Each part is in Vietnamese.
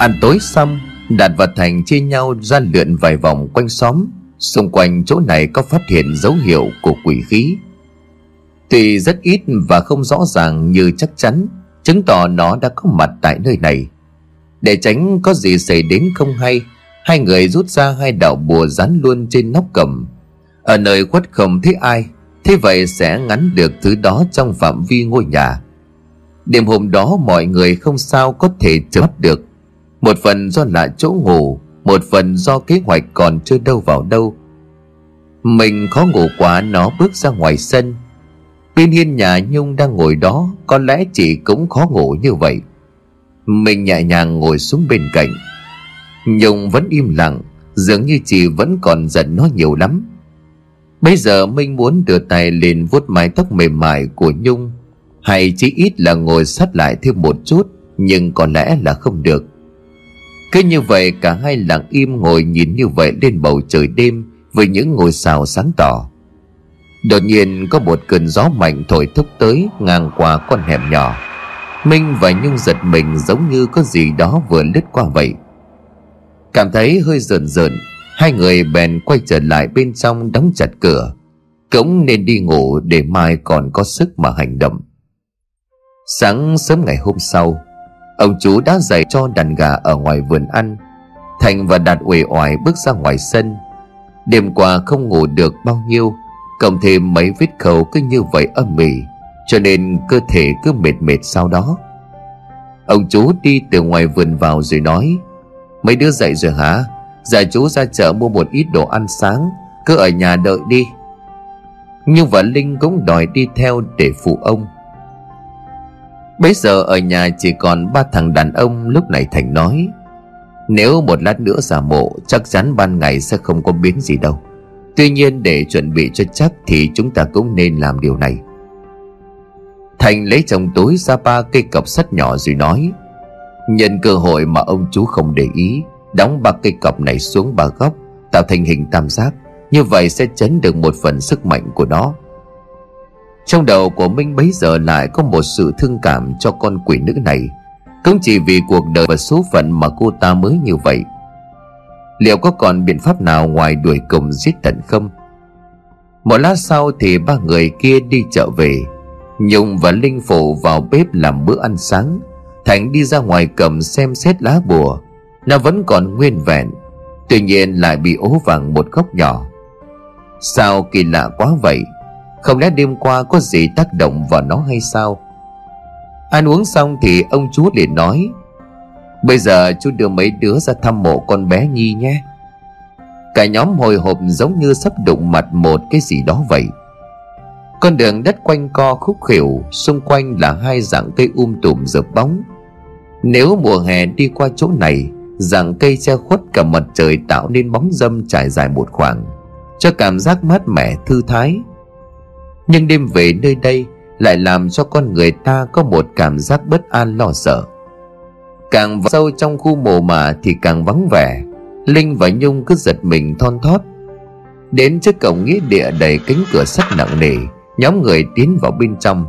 Ăn tối xong, Đạt và Thành chia nhau ra lượn vài vòng quanh xóm. Xung quanh chỗ này có phát hiện dấu hiệu của quỷ khí. Tuy rất ít và không rõ ràng như chắc chắn, Chứng tỏ nó đã có mặt tại nơi này. Để tránh có gì xảy đến không hay, Hai người rút ra hai đạo bùa dán luôn trên nóc cầm. Ở nơi khuất không thấy ai, Thế vậy sẽ ngắn được thứ đó trong phạm vi ngôi nhà. Đêm hôm đó mọi người không sao có thể chớp được. Một phần do lạ chỗ ngủ, Một phần do kế hoạch còn chưa đâu vào đâu. Mình khó ngủ quá, nó bước ra ngoài sân. Bên hiên nhà Nhung đang ngồi đó, Có lẽ chị cũng khó ngủ như vậy. Mình nhẹ nhàng ngồi xuống bên cạnh. Nhung vẫn im lặng, Dường như chị vẫn còn giận nó nhiều lắm. Bây giờ Minh muốn đưa tay lên vuốt mái tóc mềm mại của Nhung. Hay chỉ ít là ngồi sát lại thêm một chút, Nhưng có lẽ là không được. Cứ như vậy cả hai lặng im ngồi nhìn như vậy lên bầu trời đêm Với những ngôi sao sáng tỏ. Đột nhiên có một cơn gió mạnh thổi thúc tới ngang qua con hẻm nhỏ. Minh và Nhung giật mình giống như có gì đó vừa lướt qua vậy. Cảm thấy hơi rợn rợn, Hai người bèn quay trở lại bên trong đóng chặt cửa. Cũng nên đi ngủ để mai còn có sức mà hành động. Sáng sớm ngày hôm sau Ông chú đã dạy cho đàn gà ở ngoài vườn ăn. Thành và Đạt uể oải bước ra ngoài sân. Đêm qua không ngủ được bao nhiêu, Cộng thêm mấy vết khâu cứ như vậy âm mỉ, Cho nên cơ thể cứ mệt mệt sau đó. Ông chú đi từ ngoài vườn vào rồi nói, Mấy đứa dậy rồi hả? Dạ chú ra chợ mua một ít đồ ăn sáng, Cứ ở nhà đợi đi. Nhưng và Linh cũng đòi đi theo để phụ ông. Bây giờ ở nhà chỉ còn ba thằng đàn ông Lúc này Thành nói, Nếu một lát nữa giả mộ, Chắc chắn ban ngày sẽ không có biến gì đâu. Tuy nhiên để chuẩn bị cho chắc Thì chúng ta cũng nên làm điều này. Thành lấy trong túi ra ba cây cọc sắt nhỏ rồi nói, Nhân cơ hội mà ông chú không để ý, Đóng ba cây cọc này xuống ba góc, Tạo thành hình tam giác. Như vậy sẽ chấn được một phần sức mạnh của nó. Trong đầu của Minh bấy giờ lại có một sự thương cảm cho con quỷ nữ này. Cũng chỉ vì cuộc đời và số phận mà cô ta mới như vậy. Liệu có còn biện pháp nào ngoài đuổi cùng giết tận không? Một lát sau thì ba người kia đi chợ về. Nhung và Linh Phụ vào bếp làm bữa ăn sáng. Thành đi ra ngoài cầm xem xét lá bùa. Nó vẫn còn nguyên vẹn, Tuy nhiên lại bị ố vàng một góc nhỏ. Sao kỳ lạ quá vậy? Không lẽ đêm qua có gì tác động vào nó hay sao? Ăn uống xong thì ông chú liền nói, Bây giờ chú đưa mấy đứa ra thăm mộ con bé Nhi nhé. Cả nhóm hồi hộp giống như sắp đụng mặt một cái gì đó vậy. Con đường đất quanh co khúc khỉu Xung quanh là hai dạng cây um tùm rợp bóng. Nếu mùa hè đi qua chỗ này, Dạng cây che khuất cả mặt trời tạo nên bóng dâm trải dài một khoảng, Cho cảm giác mát mẻ, thư thái. Nhưng đêm về nơi đây Lại làm cho con người ta có một cảm giác bất an lo sợ. Càng vào sâu trong khu mồ mả thì càng vắng vẻ. Linh và Nhung cứ giật mình thon thót. Đến trước cổng nghĩa địa đầy cánh cửa sắt nặng nề, Nhóm người tiến vào bên trong.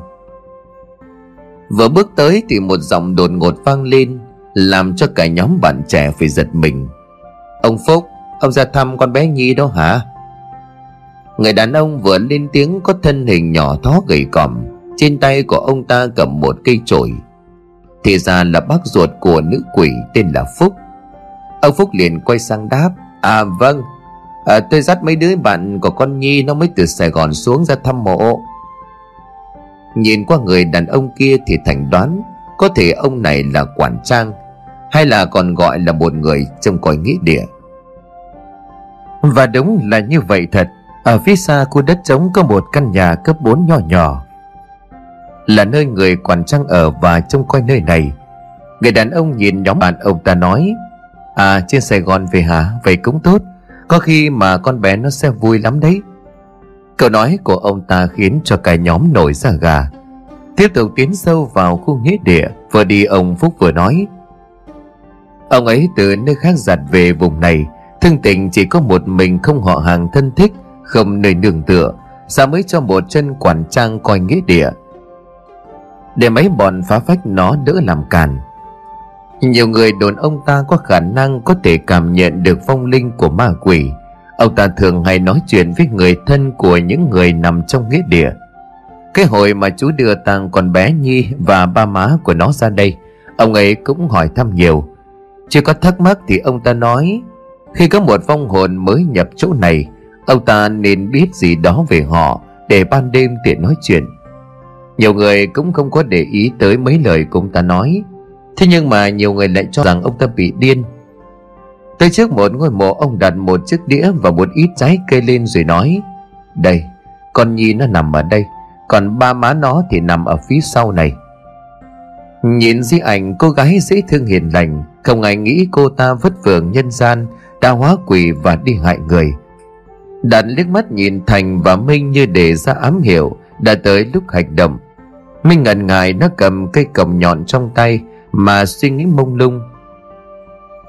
Vừa bước tới thì một giọng đột ngột vang lên, Làm cho cả nhóm bạn trẻ phải giật mình. Ông Phúc, Ông ra thăm con bé Nhi đó hả? Người đàn ông vừa lên tiếng có thân hình nhỏ thó gầy còm. Trên tay của ông ta cầm một cây chổi. Thì ra là bác ruột của nữ quỷ tên là Phúc. Ông Phúc liền quay sang đáp À vâng. À, Tôi dắt mấy đứa bạn của con Nhi Nó mới từ Sài Gòn xuống ra thăm mộ. Nhìn qua người đàn ông kia thì Thành đoán Có thể ông này là quản trang Hay là còn gọi là một người trông coi nghĩa địa. Và đúng là như vậy thật. Ở phía xa khu đất trống có một căn nhà cấp 4 nhỏ nhỏ. Là nơi người quản trang ở và trông coi nơi này. Người đàn ông nhìn nhóm bạn ông ta nói à trên sài gòn về hả? Vậy cũng tốt. Có khi mà con bé nó sẽ vui lắm đấy. Câu nói của ông ta khiến cho cả nhóm nổi da gà. Tiếp tục tiến sâu vào khu nghĩa địa, vừa đi ông phúc vừa nói, ông ấy từ nơi khác giặt về vùng này, thương tình chỉ có một mình không họ hàng thân thích không nơi nương tựa, sao mới cho một chân quản trang coi nghĩa địa? Để mấy bọn phá phách nó đỡ làm càn. Nhiều người đồn ông ta có khả năng có thể cảm nhận được phong linh của ma quỷ. Ông ta thường hay nói chuyện với người thân của những người nằm trong nghĩa địa. Cái hồi mà chú đưa tàng còn bé Nhi và ba má của nó ra đây, Ông ấy cũng hỏi thăm nhiều. Chưa có thắc mắc thì ông ta nói, Khi có một vong hồn mới nhập chỗ này Ông ta nên biết gì đó về họ Để ban đêm tiện nói chuyện. Nhiều người cũng không có để ý tới mấy lời của ông ta nói. Thế nhưng mà nhiều người lại cho rằng ông ta bị điên. Tới trước một ngôi mộ ông đặt một chiếc đĩa và một ít trái cây lên rồi nói Đây, con Nhi nó nằm ở đây Còn ba má nó thì nằm ở phía sau này. Nhìn di ảnh cô gái dễ thương hiền lành Không ai nghĩ cô ta vất vưởng nhân gian Đã hóa quỷ và đi hại người. Đạt liếc mắt nhìn Thành và Minh như để ra ám hiệu, Đã tới lúc hành động. Minh ngần ngại nó cầm cây cầm nhọn trong tay Mà suy nghĩ mông lung.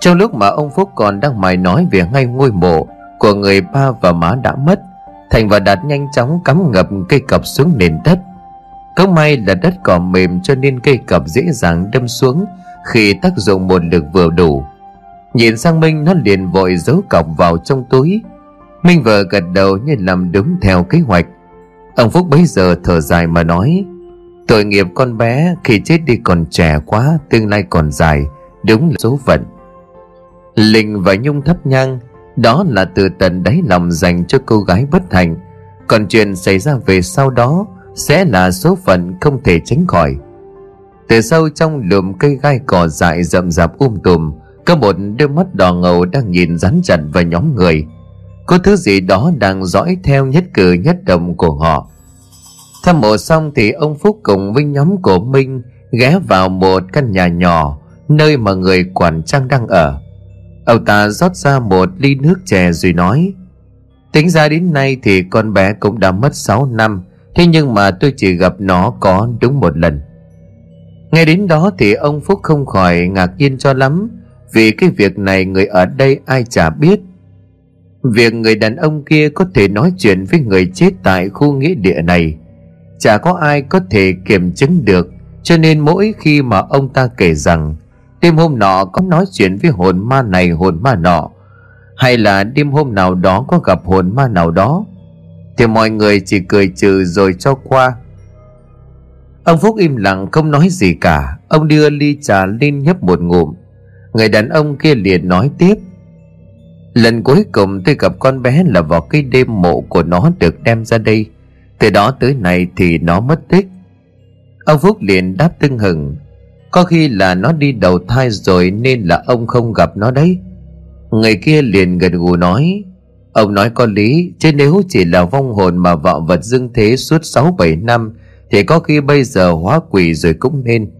Trong lúc mà ông Phúc còn đang mải nói về ngay ngôi mộ Của người ba và má đã mất, Thành và Đạt nhanh chóng cắm ngập cây cọc xuống nền đất. Có may là đất cỏ mềm cho nên cây cọc dễ dàng đâm xuống Khi tác dụng một lực vừa đủ. Nhìn sang Minh, nó liền vội giấu cọc vào trong túi Minh vợ gật đầu như làm đúng theo kế hoạch. Ông Phúc bấy giờ thở dài mà nói, Tội nghiệp con bé khi chết đi còn trẻ quá, Tương lai còn dài, Đúng là số phận. Linh và Nhung thấp nhang, Đó là từ tận đáy lòng dành cho cô gái bất thành Còn chuyện xảy ra về sau đó sẽ là số phận không thể tránh khỏi. Từ sâu trong lùm cây gai cỏ dại rậm rạp um tùm, có một đôi mắt đỏ ngầu đang nhìn rắn chặt vào nhóm người có thứ gì đó đang dõi theo nhất cử nhất động của họ. Thăm mộ xong thì ông phúc cùng với nhóm của minh ghé vào một căn nhà nhỏ, nơi mà người quản trang đang ở. Ông ta rót ra một ly nước chè rồi nói, tính ra đến nay thì con bé cũng đã mất 6 năm, Thế nhưng mà tôi chỉ gặp nó có đúng một lần. Nghe đến đó thì ông Phúc không khỏi ngạc nhiên cho lắm, Vì cái việc này người ở đây ai chả biết. Việc người đàn ông kia có thể nói chuyện với người chết tại khu nghĩa địa này, Chả có ai có thể kiểm chứng được. Cho nên mỗi khi mà ông ta kể rằng, Đêm hôm nọ có nói chuyện với hồn ma này, hồn ma nọ, Hay là đêm hôm nào đó có gặp hồn ma nào đó, thì mọi người chỉ cười trừ rồi cho qua. Ông Phúc im lặng không nói gì cả. Ông đưa ly trà lên nhấp một ngụm. Người đàn ông kia liền nói tiếp Lần cuối cùng tôi gặp con bé là vào cái đêm mộ của nó được đem ra đây. Từ đó tới nay thì nó mất tích. Ông Phúc liền đáp tưng hừng. Có khi là nó đi đầu thai rồi nên là ông không gặp nó đấy. Người kia liền gần gù nói, Ông nói có lý, Chứ nếu chỉ là vong hồn mà vợ vật dưng thế suốt 6-7 năm, Thì có khi bây giờ hóa quỷ rồi cũng nên.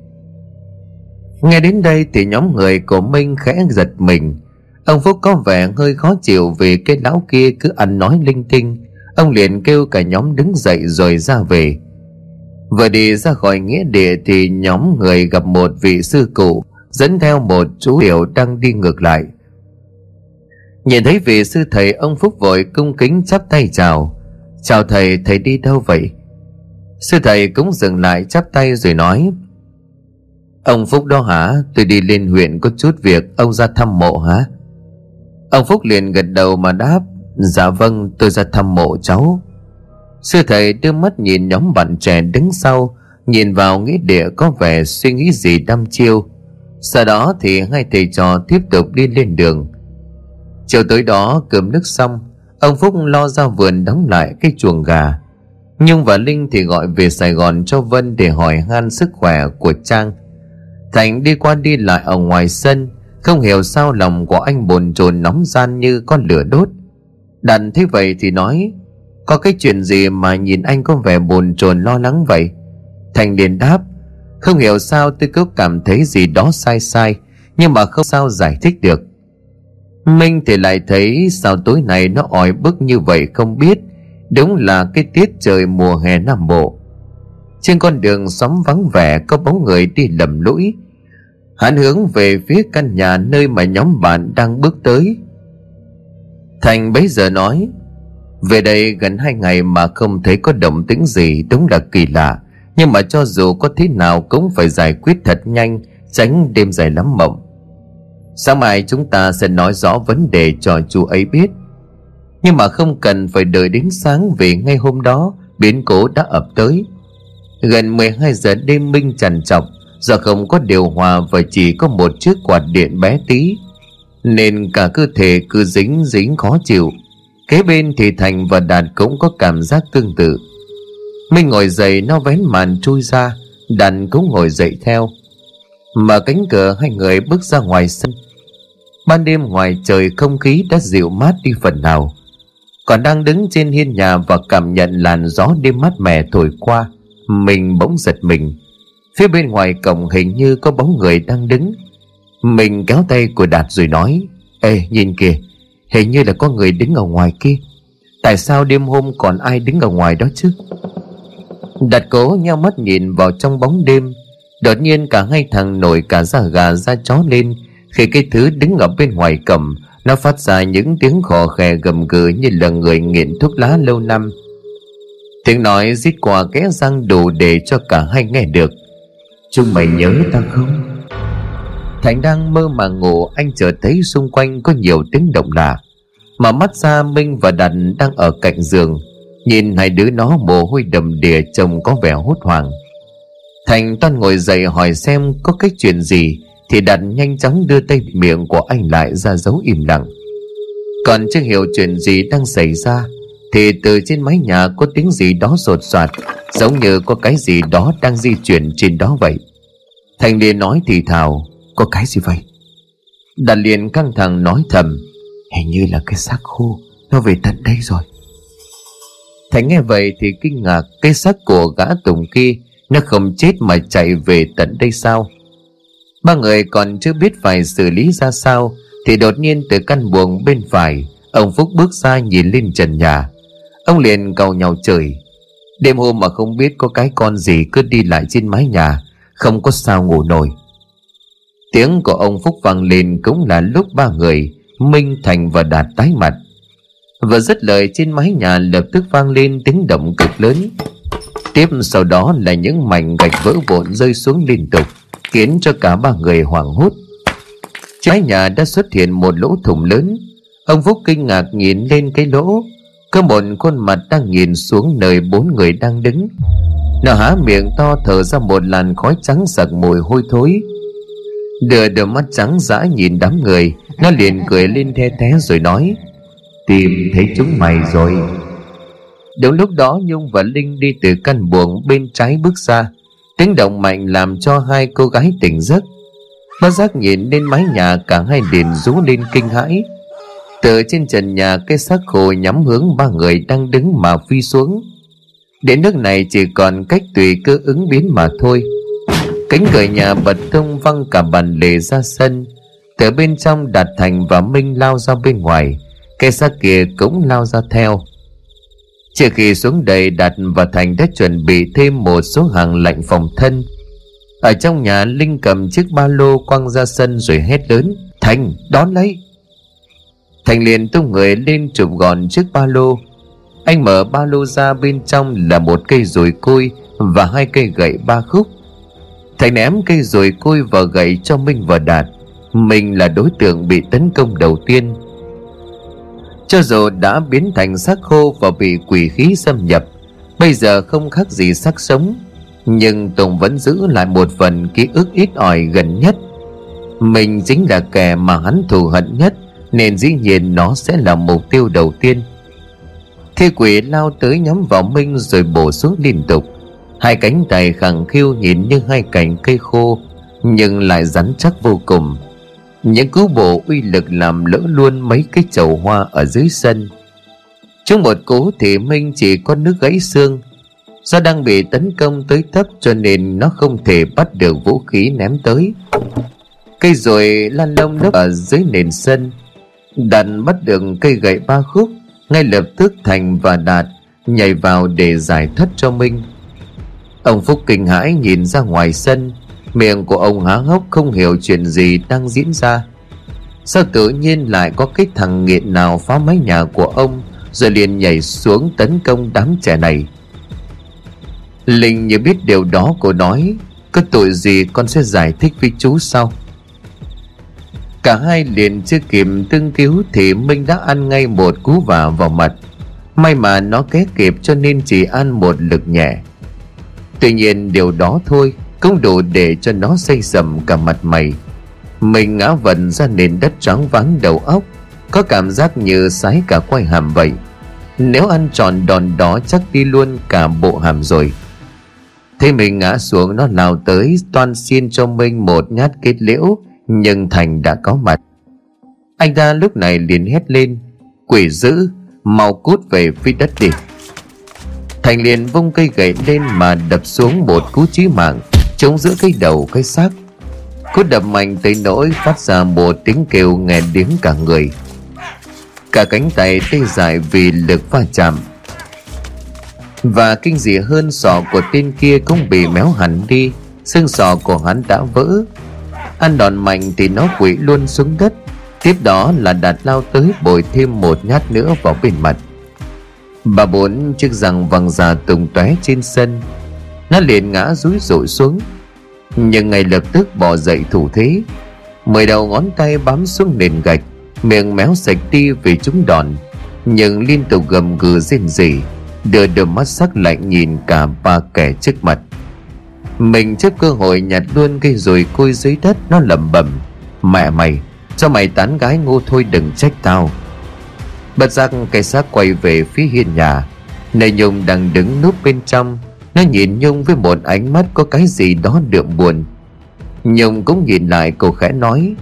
Nghe đến đây thì nhóm người của Minh khẽ giật mình. Ông Phúc có vẻ hơi khó chịu vì cái lão kia cứ ăn nói linh tinh Ông liền kêu cả nhóm đứng dậy rồi ra về Vừa đi ra khỏi nghĩa địa thì nhóm người gặp một vị sư cụ Dẫn theo một chú tiểu đang đi ngược lại Nhìn thấy vị sư thầy ông Phúc vội cung kính chắp tay chào Chào thầy, thầy đi đâu vậy? Sư thầy cũng dừng lại chắp tay rồi nói Ông Phúc đó hả? Tôi đi lên huyện có chút việc Ông ra thăm mộ hả? Ông Phúc liền gật đầu mà đáp Dạ vâng tôi ra thăm mộ cháu. Sư thầy đưa mắt nhìn nhóm bạn trẻ đứng sau, Nhìn vào nghĩa địa có vẻ suy nghĩ gì đăm chiêu. Sau đó thì hai thầy trò tiếp tục đi lên đường. Chiều tối đó, cơm nước xong, Ông Phúc lo ra vườn đóng lại cái chuồng gà. Nhung và Linh thì gọi về Sài Gòn cho Vân để hỏi han sức khỏe của Trang. Thành đi qua đi lại ở ngoài sân không hiểu sao lòng của anh bồn chồn nóng gian như con lửa đốt. Đàn thấy vậy thì nói, Có cái chuyện gì mà nhìn anh có vẻ bồn chồn lo lắng vậy? Thành liền đáp, Không hiểu sao tôi cứ cảm thấy gì đó sai sai, Nhưng mà không sao giải thích được. Minh thì lại thấy sao tối nay nó ỏi bức như vậy không biết, Đúng là cái tiết trời mùa hè Nam Bộ. Trên con đường xóm vắng vẻ có bóng người đi lầm lũi Hắn hướng về phía căn nhà nơi mà nhóm bạn đang bước tới. Thành bấy giờ nói, Về đây gần hai ngày mà không thấy có động tĩnh gì đúng là kỳ lạ. Nhưng mà cho dù có thế nào cũng phải giải quyết thật nhanh, Tránh đêm dài lắm mộng. Sáng mai chúng ta sẽ nói rõ vấn đề cho chú ấy biết. Nhưng mà không cần phải đợi đến sáng vì ngay hôm đó, biến cố đã ập tới. Gần 12 giờ đêm minh trằn trọc Do không có điều hòa và chỉ có một chiếc quạt điện bé tí, Nên cả cơ thể cứ dính dính khó chịu. Kế bên thì Thành và Đạt cũng có cảm giác tương tự. Minh ngồi dậy, nó vén màn trôi ra, Đạt cũng ngồi dậy theo. Mở cánh cửa, hai người bước ra ngoài sân. Ban đêm ngoài trời, không khí đã dịu mát đi phần nào. Còn đang đứng trên hiên nhà và cảm nhận làn gió đêm mát mẻ thổi qua, Mình bỗng giật mình. Phía bên ngoài cổng hình như có bóng người đang đứng. Mình kéo tay của Đạt rồi nói, Ê, nhìn kìa, Hình như là có người đứng ở ngoài kia. Tại sao đêm hôm còn ai đứng ở ngoài đó chứ? Đạt cố nhau mắt nhìn vào trong bóng đêm. Đột nhiên cả hai thằng nổi cả da gà da chó lên. Khi cái thứ đứng ở bên ngoài cầm Nó phát ra những tiếng khò khè gầm gừ như là người nghiện thuốc lá lâu năm. Tiếng nói rít qua kẽ răng đủ để cho cả hai nghe được. Chúng mày nhớ ta không? Thành đang mơ mà ngủ, Anh chợt thấy xung quanh có nhiều tiếng động lạ Mà mắt ra Minh và Đạt đang ở cạnh giường. Nhìn hai đứa nó mồ hôi đầm đìa Trông có vẻ hốt hoảng. Thành toan ngồi dậy hỏi xem có cái chuyện gì, Thì Đạt nhanh chóng đưa tay miệng của anh lại ra dấu im lặng. Còn chưa hiểu chuyện gì đang xảy ra, Thì từ trên mái nhà có tiếng gì đó sột soạt. Giống như có cái gì đó đang di chuyển trên đó vậy. Thành liền nói thì thào, Có cái gì vậy? Đạt liền căng thẳng nói thầm, Hình như là cái xác khô, Nó về tận đây rồi. Thành nghe vậy thì kinh ngạc, Cái xác của gã Tùng kia, Nó không chết mà chạy về tận đây sao? Ba người còn chưa biết phải xử lý ra sao, Thì đột nhiên từ căn buồng bên phải, Ông Phúc bước ra nhìn lên trần nhà. Ông liền cầu nhau trời Đêm hôm mà không biết có cái con gì cứ đi lại trên mái nhà Không có sao ngủ nổi. Tiếng của ông Phúc vang lên cũng là lúc ba người Minh, Thành và Đạt tái mặt. Và dứt lời trên mái nhà lập tức vang lên tiếng động cực lớn. Tiếp sau đó là những mảnh gạch vỡ vụn rơi xuống liên tục Khiến cho cả ba người hoảng hốt. Trái nhà đã xuất hiện một lỗ thủng lớn. Ông Phúc kinh ngạc nhìn lên cái lỗ có một khuôn mặt đang nhìn xuống nơi bốn người đang đứng. Nó há miệng to thở ra một làn khói trắng sặc mùi hôi thối. Đưa đôi mắt trắng dã nhìn đám người, Nó liền cười lên the thé rồi nói, Tìm thấy chúng mày rồi. Đúng lúc đó, Nhung và Linh đi từ căn buồng bên trái bước ra. Tiếng động mạnh làm cho hai cô gái tỉnh giấc. Bất giác nhìn lên mái nhà, cả hai liền rú lên kinh hãi từ trên trần nhà, cái xác khô nhắm hướng ba người đang đứng mà phi xuống. Đến nước này chỉ còn cách tùy cơ ứng biến mà thôi. Cánh cửa nhà bật tung văng cả bàn lề ra sân. Từ bên trong Đạt Thành và Minh lao ra bên ngoài, Cái xác kia cũng lao ra theo. Trước khi xuống đầy Đạt và Thành đã chuẩn bị thêm một số hàng lạnh phòng thân. Ở trong nhà, Linh cầm chiếc ba lô quăng ra sân rồi hét lớn, Thành, đón lấy! Thành liền tung người lên chụp gọn chiếc ba lô. Anh mở ba lô ra bên trong là một cây rùi côi Và hai cây gậy ba khúc. Thành ném cây rùi côi và gậy cho Minh và Đạt. Mình là đối tượng bị tấn công đầu tiên. Cho dù đã biến thành xác khô và bị quỷ khí xâm nhập, Bây giờ không khác gì xác sống. Nhưng Tùng vẫn giữ lại một phần ký ức ít ỏi gần nhất. Mình chính là kẻ mà hắn thù hận nhất nên dĩ nhiên nó sẽ là mục tiêu đầu tiên. Thi quỷ lao tới nhắm vào Minh rồi bổ xuống liên tục. Hai cánh tay khẳng khiu nhìn như hai cành cây khô, Nhưng lại rắn chắc vô cùng. Những cú bộ uy lực làm lỡ luôn mấy cái chậu hoa ở dưới sân. Trong một cú thì Minh chỉ có nước gãy xương. Do đang bị tấn công tới thấp cho nên nó không thể bắt được vũ khí ném tới. Cây rồi lan lông nấp ở dưới nền sân. Đạt bắt được cây gậy ba khúc, Ngay lập tức Thành và Đạt, Nhảy vào để giải thoát cho Minh Ông Phúc kinh hãi nhìn ra ngoài sân, Miệng của ông há hốc không hiểu chuyện gì đang diễn ra. Sao tự nhiên lại có cái thằng nghiện nào phá mái nhà của ông, Rồi liền nhảy xuống tấn công đám trẻ này? Linh như biết điều đó, cô nói, Có tội gì con sẽ giải thích với chú sau Cả hai liền chưa kịp tương cứu Thì Minh đã ăn ngay một cú vả vào mặt. May mà nó ké kịp cho nên chỉ ăn một lực nhẹ. Tuy nhiên điều đó thôi Cũng đủ để cho nó xây sầm cả mặt mày. Mình ngã vần ra nền đất trắng vắng đầu óc, Có cảm giác như sái cả quay hàm vậy. Nếu ăn tròn đòn đó chắc đi luôn cả bộ hàm rồi. Thế mình ngã xuống nó lao tới, Toan xin cho minh một nhát kết liễu. Nhưng Thành đã có mặt. Anh ta lúc này liền hét lên, Quỷ dữ, Mau cút về phía đất đi. Thành liền vung cây gậy lên mà đập xuống một cú chí mạng, Chống giữa cái đầu, cái xác. Cú đập mạnh tới nỗi phát ra một tiếng kêu nghe điếng cả người. Cả cánh tay tê dại vì lực va chạm. Và kinh dị hơn, sọ của tên kia cũng bị méo hẳn đi, Xương sọ của hắn đã vỡ Ăn đòn mạnh thì nó quỷ luôn xuống đất. Tiếp đó là đạt lao tới bồi thêm một nhát nữa vào bên mặt. Bà bốn chiếc răng văng ra tung tóe trên sân. Nó liền ngã rúi rụi xuống. Nhưng ngay lập tức bỏ dậy thủ thế. Mười đầu ngón tay bám xuống nền gạch, Miệng méo sạch đi vì chúng đòn. Nhưng liên tục gầm gừ rên rỉ, Đưa đôi mắt sắc lạnh nhìn cả ba kẻ trước mặt. Mình chấp cơ hội nhặt luôn cây rồi côi dưới đất, Nó lẩm bẩm. Mẹ mày, Cho mày tán gái ngu thôi, đừng trách tao. Bất giác cây xác quay về phía hiên nhà. Nơi Nhung đang đứng núp bên trong. Nó nhìn Nhung với một ánh mắt có cái gì đó đượm buồn. Nhung cũng nhìn lại cô khẽ nói,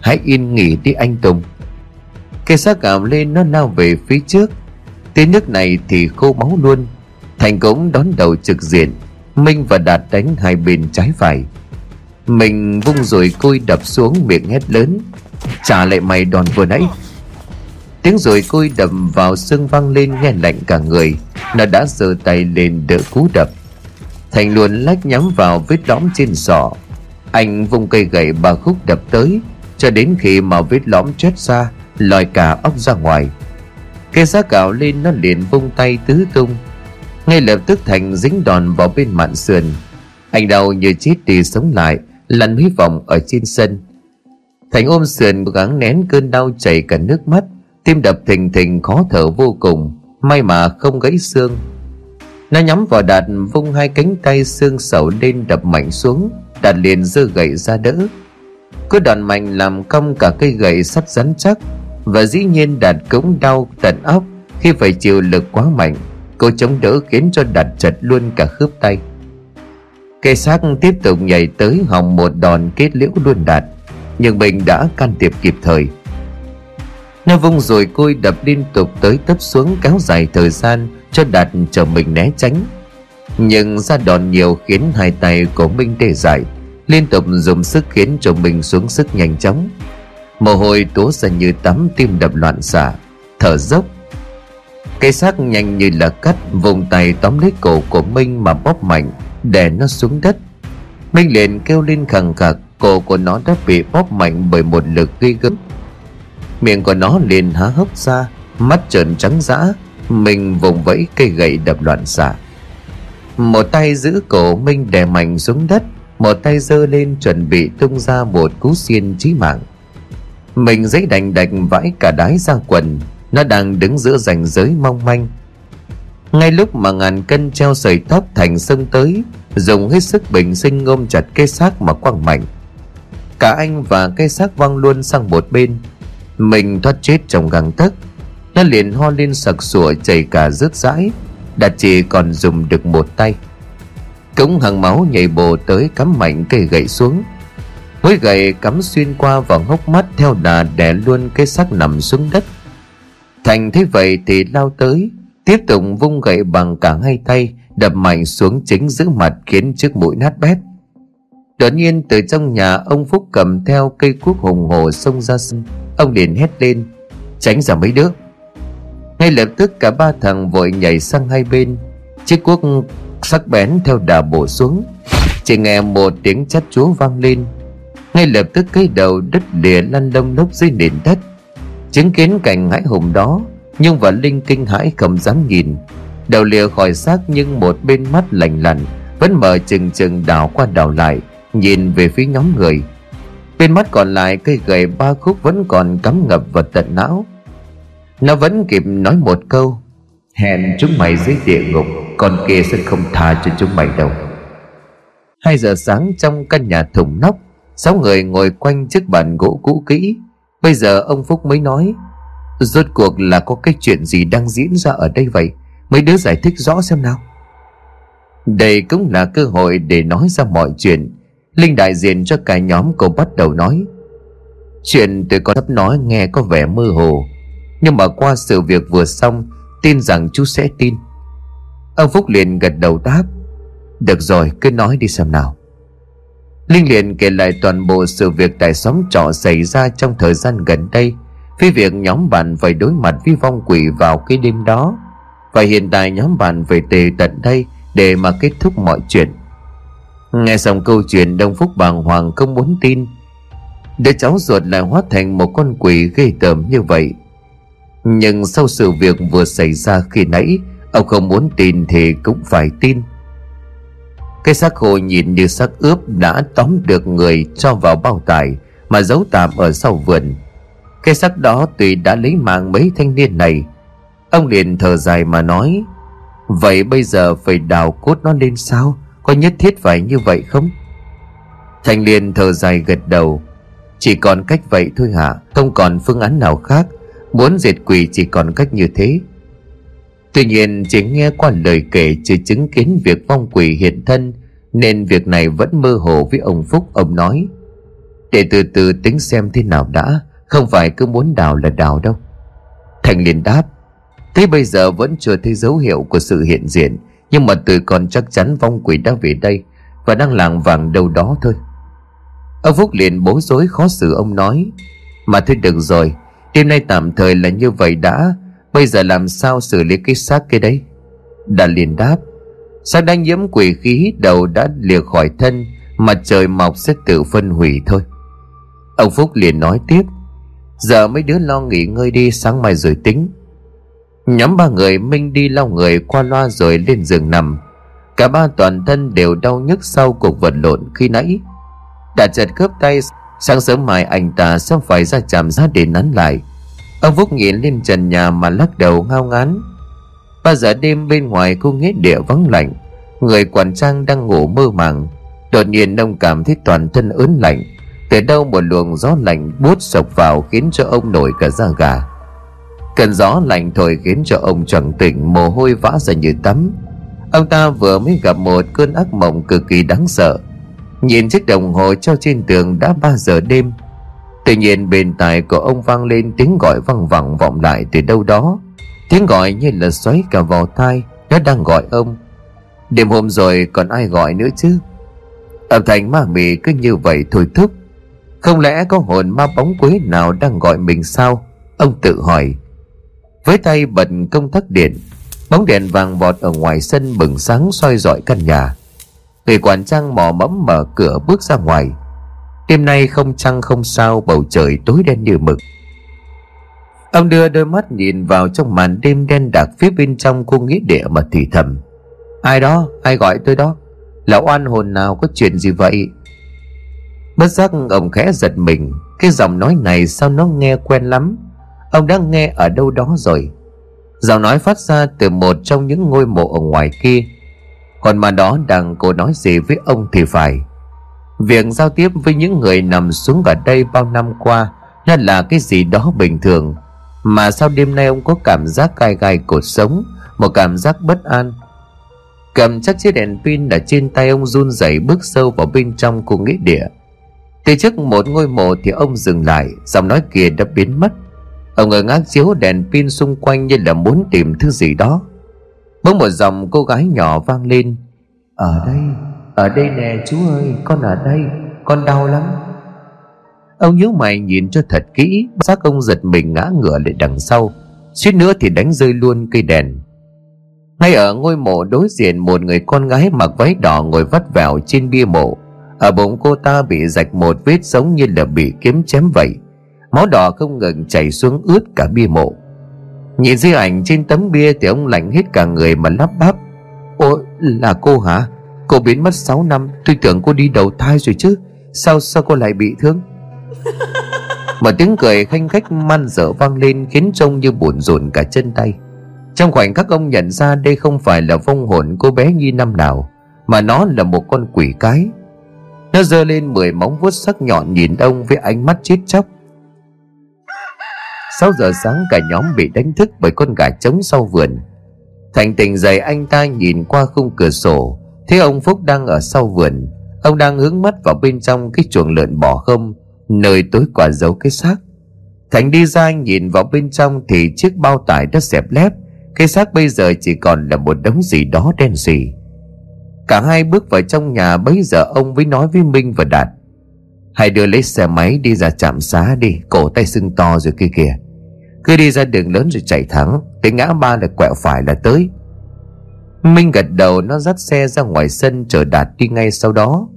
Hãy yên nghỉ đi anh Tùng. Cây xác gào lên, nó lao về phía trước. Tiếng nước này thì khô máu luôn. Thành cũng đón đầu trực diện. Minh và Đạt đánh hai bên trái phải. Mình vung rồi côi đập xuống miệng hét lớn. Trả lại mày đòn vừa nãy. Tiếng rồi côi đầm vào xương văng lên nghe lạnh cả người. Nó đã giơ tay lên đỡ cú đập. Thành luôn lách nhắm vào vết lõm trên sọ. Anh vung cây gậy ba khúc đập tới, Cho đến khi mà vết lõm chết ra, Lòi cả ốc ra ngoài. Cây giá gạo lên nó liền vung tay tứ tung. Ngay lập tức Thành dính đòn vào bên mạn sườn. Anh đau như chết đi sống lại, Lăn mấy vòng ở trên sân. Thành ôm sườn cố gắng nén cơn đau chảy cả nước mắt, Tim đập thình thình khó thở vô cùng, May mà không gãy xương. Nó nhắm vào Đạt, vung hai cánh tay xương sầu lên đập mạnh xuống, Đạt liền giơ gậy ra đỡ. Cứ đòn mạnh làm cong cả cây gậy sắt rắn chắc, Và dĩ nhiên Đạt cũng đau tận óc Khi phải chịu lực quá mạnh. Cô chống đỡ khiến cho Đạt chật luôn cả khớp tay. Cây xác tiếp tục nhảy tới hòng một đòn kết liễu luôn Đạt, Nhưng mình đã can thiệp kịp thời. Nó vung rồi côi đập liên tục tới tấp xuống kéo dài thời gian cho đạt chờ mình né tránh. Nhưng ra đòn nhiều khiến hai tay của minh tê dại, liên tục dùng sức khiến cho mình xuống sức nhanh chóng. Mồ hôi túa ra như tắm tim đập loạn xạ, thở dốc cây xác nhanh như là cắt vùng tay tóm lấy cổ của minh mà bóp mạnh, đè nó xuống đất. Minh liền kêu lên khẳng khặc, cổ của nó đã bị bóp mạnh bởi một lực ghi gớm. Miệng của nó liền há hốc ra, mắt trợn trắng dã mình vùng vẫy cây gậy đập loạn xạ. Một tay giữ cổ minh đè mạnh xuống đất, một tay giơ lên chuẩn bị tung ra một cú xiên chí mạng. Mình giấy đành đành vãi cả đái ra quần nó đang đứng giữa ranh giới mong manh. Ngay lúc mà ngàn cân treo sợi tóc thành sông tới, dùng hết sức bình sinh ôm chặt cây xác mà quăng mạnh. Cả anh và cây xác văng luôn sang một bên. Mình thoát chết trong găng tấc. Nó liền ho lên sặc sủa chảy cả rớt rãi đạt chỉ còn dùng được một tay. Cống hàng máu nhảy bồ tới cắm mạnh cây gậy xuống. Mũi gậy cắm xuyên qua vào hốc mắt theo đà đè luôn cái xác nằm xuống đất thành thấy vậy thì lao tới, tiếp tục vung gậy bằng cả hai tay, đập mạnh xuống chính giữa mặt khiến chiếc mũi nát bét. Đột nhiên, từ trong nhà, ông phúc cầm theo cây cuốc hùng hồ xông ra sân. Ông liền hét lên, Tránh ra mấy đứa. Ngay lập tức, cả ba thằng vội nhảy sang hai bên. Chiếc cuốc sắc bén theo đà bổ xuống. Chỉ nghe một tiếng chát chúa vang lên. Ngay lập tức, cái đầu đất lìa lăn lông lốc dưới nền đất. Chứng kiến cảnh hãi hùng đó, Nhung và Linh kinh hãi không dám nhìn. Đầu lìa khỏi xác nhưng một bên mắt lành lặn, Vẫn mở chừng chừng đảo qua đảo lại, Nhìn về phía nhóm người. Bên mắt còn lại, cây gậy ba khúc vẫn còn cắm ngập vào tận não. Nó vẫn kịp nói một câu, Hẹn chúng mày dưới địa ngục Còn kia sẽ không tha cho chúng mày đâu. Hai giờ sáng trong căn nhà thùng nóc, Sáu người ngồi quanh chiếc bàn gỗ cũ kỹ. Bây giờ ông Phúc mới nói, Rốt cuộc là có cái chuyện gì đang diễn ra ở đây vậy? Mấy đứa giải thích rõ xem nào. Đây cũng là cơ hội để nói ra mọi chuyện. Linh đại diện cho cả nhóm cô bắt đầu nói, Chuyện tôi có sắp nói nghe có vẻ mơ hồ, Nhưng mà qua sự việc vừa xong, Tin rằng chú sẽ tin. Ông Phúc liền gật đầu đáp, Được rồi, cứ nói đi xem nào. Linh liền kể lại toàn bộ sự việc tại xóm trọ xảy ra trong thời gian gần đây, Vì việc nhóm bạn phải đối mặt với vong quỷ vào cái đêm đó. Và hiện tại nhóm bạn về tề tận đây để mà kết thúc mọi chuyện. Nghe xong câu chuyện Đông Phúc bàng hoàng không muốn tin Đứa cháu ruột lại hóa thành một con quỷ ghê tởm như vậy. Nhưng sau sự việc vừa xảy ra khi nãy, Ông không muốn tin thì cũng phải tin. Cái xác khô nhìn như xác ướp đã tóm được người cho vào bao tải Mà giấu tạm ở sau vườn. Cái xác đó tuy đã lấy mạng mấy thanh niên này, Ông liền thở dài mà nói, Vậy bây giờ phải đào cốt nó lên sao? Có nhất thiết phải như vậy không? Thành liền thở dài gật đầu, Chỉ còn cách vậy thôi hả? Không còn phương án nào khác. Muốn diệt quỷ chỉ còn cách như thế. Tuy nhiên chỉ nghe qua lời kể Chưa chứng kiến việc vong quỷ hiện thân, Nên việc này vẫn mơ hồ với ông Phúc. Ông nói, Để từ từ tính xem thế nào đã, Không phải cứ muốn đào là đào đâu. Thành liền đáp Thế bây giờ vẫn chưa thấy dấu hiệu của sự hiện diện, nhưng mà tôi còn chắc chắn vong quỷ đã về đây Và đang làng vàng đâu đó thôi. Ông Phúc liền bối rối khó xử. Ông nói, Mà thôi được rồi, Đêm nay tạm thời là như vậy đã Bây giờ làm sao xử lý cái xác kia đấy? Đã liền đáp, Xác đang nhiễm quỷ khí, đầu đã lìa khỏi thân, Mà trời mọc sẽ tự phân hủy thôi. Ông Phúc liền nói tiếp, Giờ mấy đứa lo nghỉ ngơi đi, sáng mai rồi tính. Nhóm ba người Minh đi lau người, qua loa rồi lên giường nằm. Cả ba toàn thân đều đau nhức sau cuộc vật lộn khi nãy. Đã chật khớp tay, Sáng sớm mai anh ta sẽ phải ra chạm giá để nắn lại. Ông Phúc nhìn lên trần nhà mà lắc đầu ngao ngán. Ba giờ đêm bên ngoài cô nghĩa địa vắng lạnh, Người quản trang đang ngủ mơ màng. Đột nhiên ông cảm thấy toàn thân ớn lạnh, Từ đâu một luồng gió lạnh buốt sộc vào Khiến cho ông nổi cả da gà. Cơn gió lạnh thổi khiến cho ông trần tỉnh, Mồ hôi vã ra như tắm. Ông ta vừa mới gặp một cơn ác mộng cực kỳ đáng sợ. Nhìn chiếc đồng hồ treo trên tường đã 3 giờ đêm Tuy nhiên bên tai của ông vang lên tiếng gọi văng vẳng vọng lại từ đâu đó. Tiếng gọi như là xoáy cả vào tai, Nó đang gọi ông. Đêm hôm rồi còn ai gọi nữa chứ? Âm thanh ma mị cứ như vậy thôi thúc. Không lẽ có hồn ma bóng quế nào đang gọi mình sao? Ông tự hỏi. Với tay bật công tắc điện, bóng đèn vàng vọt ở ngoài sân bừng sáng soi rọi căn nhà. Người quản trang mò mẫm mở cửa bước ra ngoài đêm nay không trăng không sao, bầu trời tối đen như mực. Ông đưa đôi mắt nhìn vào trong màn đêm đen đặc phía bên trong khu nghĩa địa mà thì thầm. Ai đó, ai gọi tôi đó? Là oan hồn nào có chuyện gì vậy? Bất giác ông khẽ giật mình. Cái giọng nói này sao nó nghe quen lắm? Ông đã nghe ở đâu đó rồi. Giọng nói phát ra từ một trong những ngôi mộ ở ngoài kia. Còn mà đó đang cô nói gì với ông thì phải. Việc giao tiếp với những người nằm xuống ở đây bao năm qua Nó là cái gì đó bình thường. Mà sao đêm nay ông có cảm giác gai gai cuộc sống Một cảm giác bất an. Cầm chắc chiếc đèn pin ở trên tay ông run rẩy bước sâu vào bên trong khu nghĩa địa. Từ trước một ngôi mộ thì ông dừng lại Giọng nói kia đã biến mất. Ông ngơ ngác chiếu đèn pin xung quanh như là muốn tìm thứ gì đó. Bỗng một dòng cô gái nhỏ vang lên. Ở đây, ở đây nè chú ơi, con ở đây, con đau lắm. Ông nhíu mày nhìn cho thật kỹ Xác ông giật mình ngã ngửa lại đằng sau Suýt nữa thì đánh rơi luôn cây đèn. Ngay ở ngôi mộ đối diện Một người con gái mặc váy đỏ ngồi vắt vẻo trên bia mộ. Ở bụng cô ta bị rạch một vết giống như là bị kiếm chém vậy. Máu đỏ không ngừng chảy xuống ướt cả bia mộ. Nhìn di ảnh trên tấm bia Thì ông lạnh hết cả người mà lắp bắp. Ôi là cô hả? Cô biến mất 6 năm Tôi tưởng cô đi đầu thai rồi chứ. Sao sao cô lại bị thương? Một tiếng cười khanh khách man dở vang lên Khiến trông như buồn rộn cả chân tay. Trong khoảnh khắc ông nhận ra đây không phải là vong hồn cô bé Nhi năm nào Mà nó là một con quỷ cái. Nó giơ lên mười móng vuốt sắc nhọn nhìn ông với ánh mắt chết chóc. 6 giờ sáng cả nhóm bị đánh thức bởi con gà trống sau vườn. Thành tỉnh dậy anh ta nhìn qua khung cửa sổ thế ông Phúc đang ở sau vườn. Ông đang hướng mắt vào bên trong cái chuồng lợn bỏ không Nơi tối quả giấu cái xác. Thành đi ra nhìn vào bên trong Thì chiếc bao tải đã xẹp lép. Cái xác bây giờ chỉ còn là một đống gì đó đen xì. Cả hai bước vào trong nhà Bấy giờ ông mới nói với Minh và Đạt. Hãy đưa lấy xe máy đi ra trạm xá đi, Cổ tay sưng to rồi kia kìa. Cứ đi ra đường lớn rồi chạy thẳng, Tới ngã ba là quẹo phải là tới. Minh gật đầu, nó dắt xe ra ngoài sân chờ Đạt đi ngay sau đó.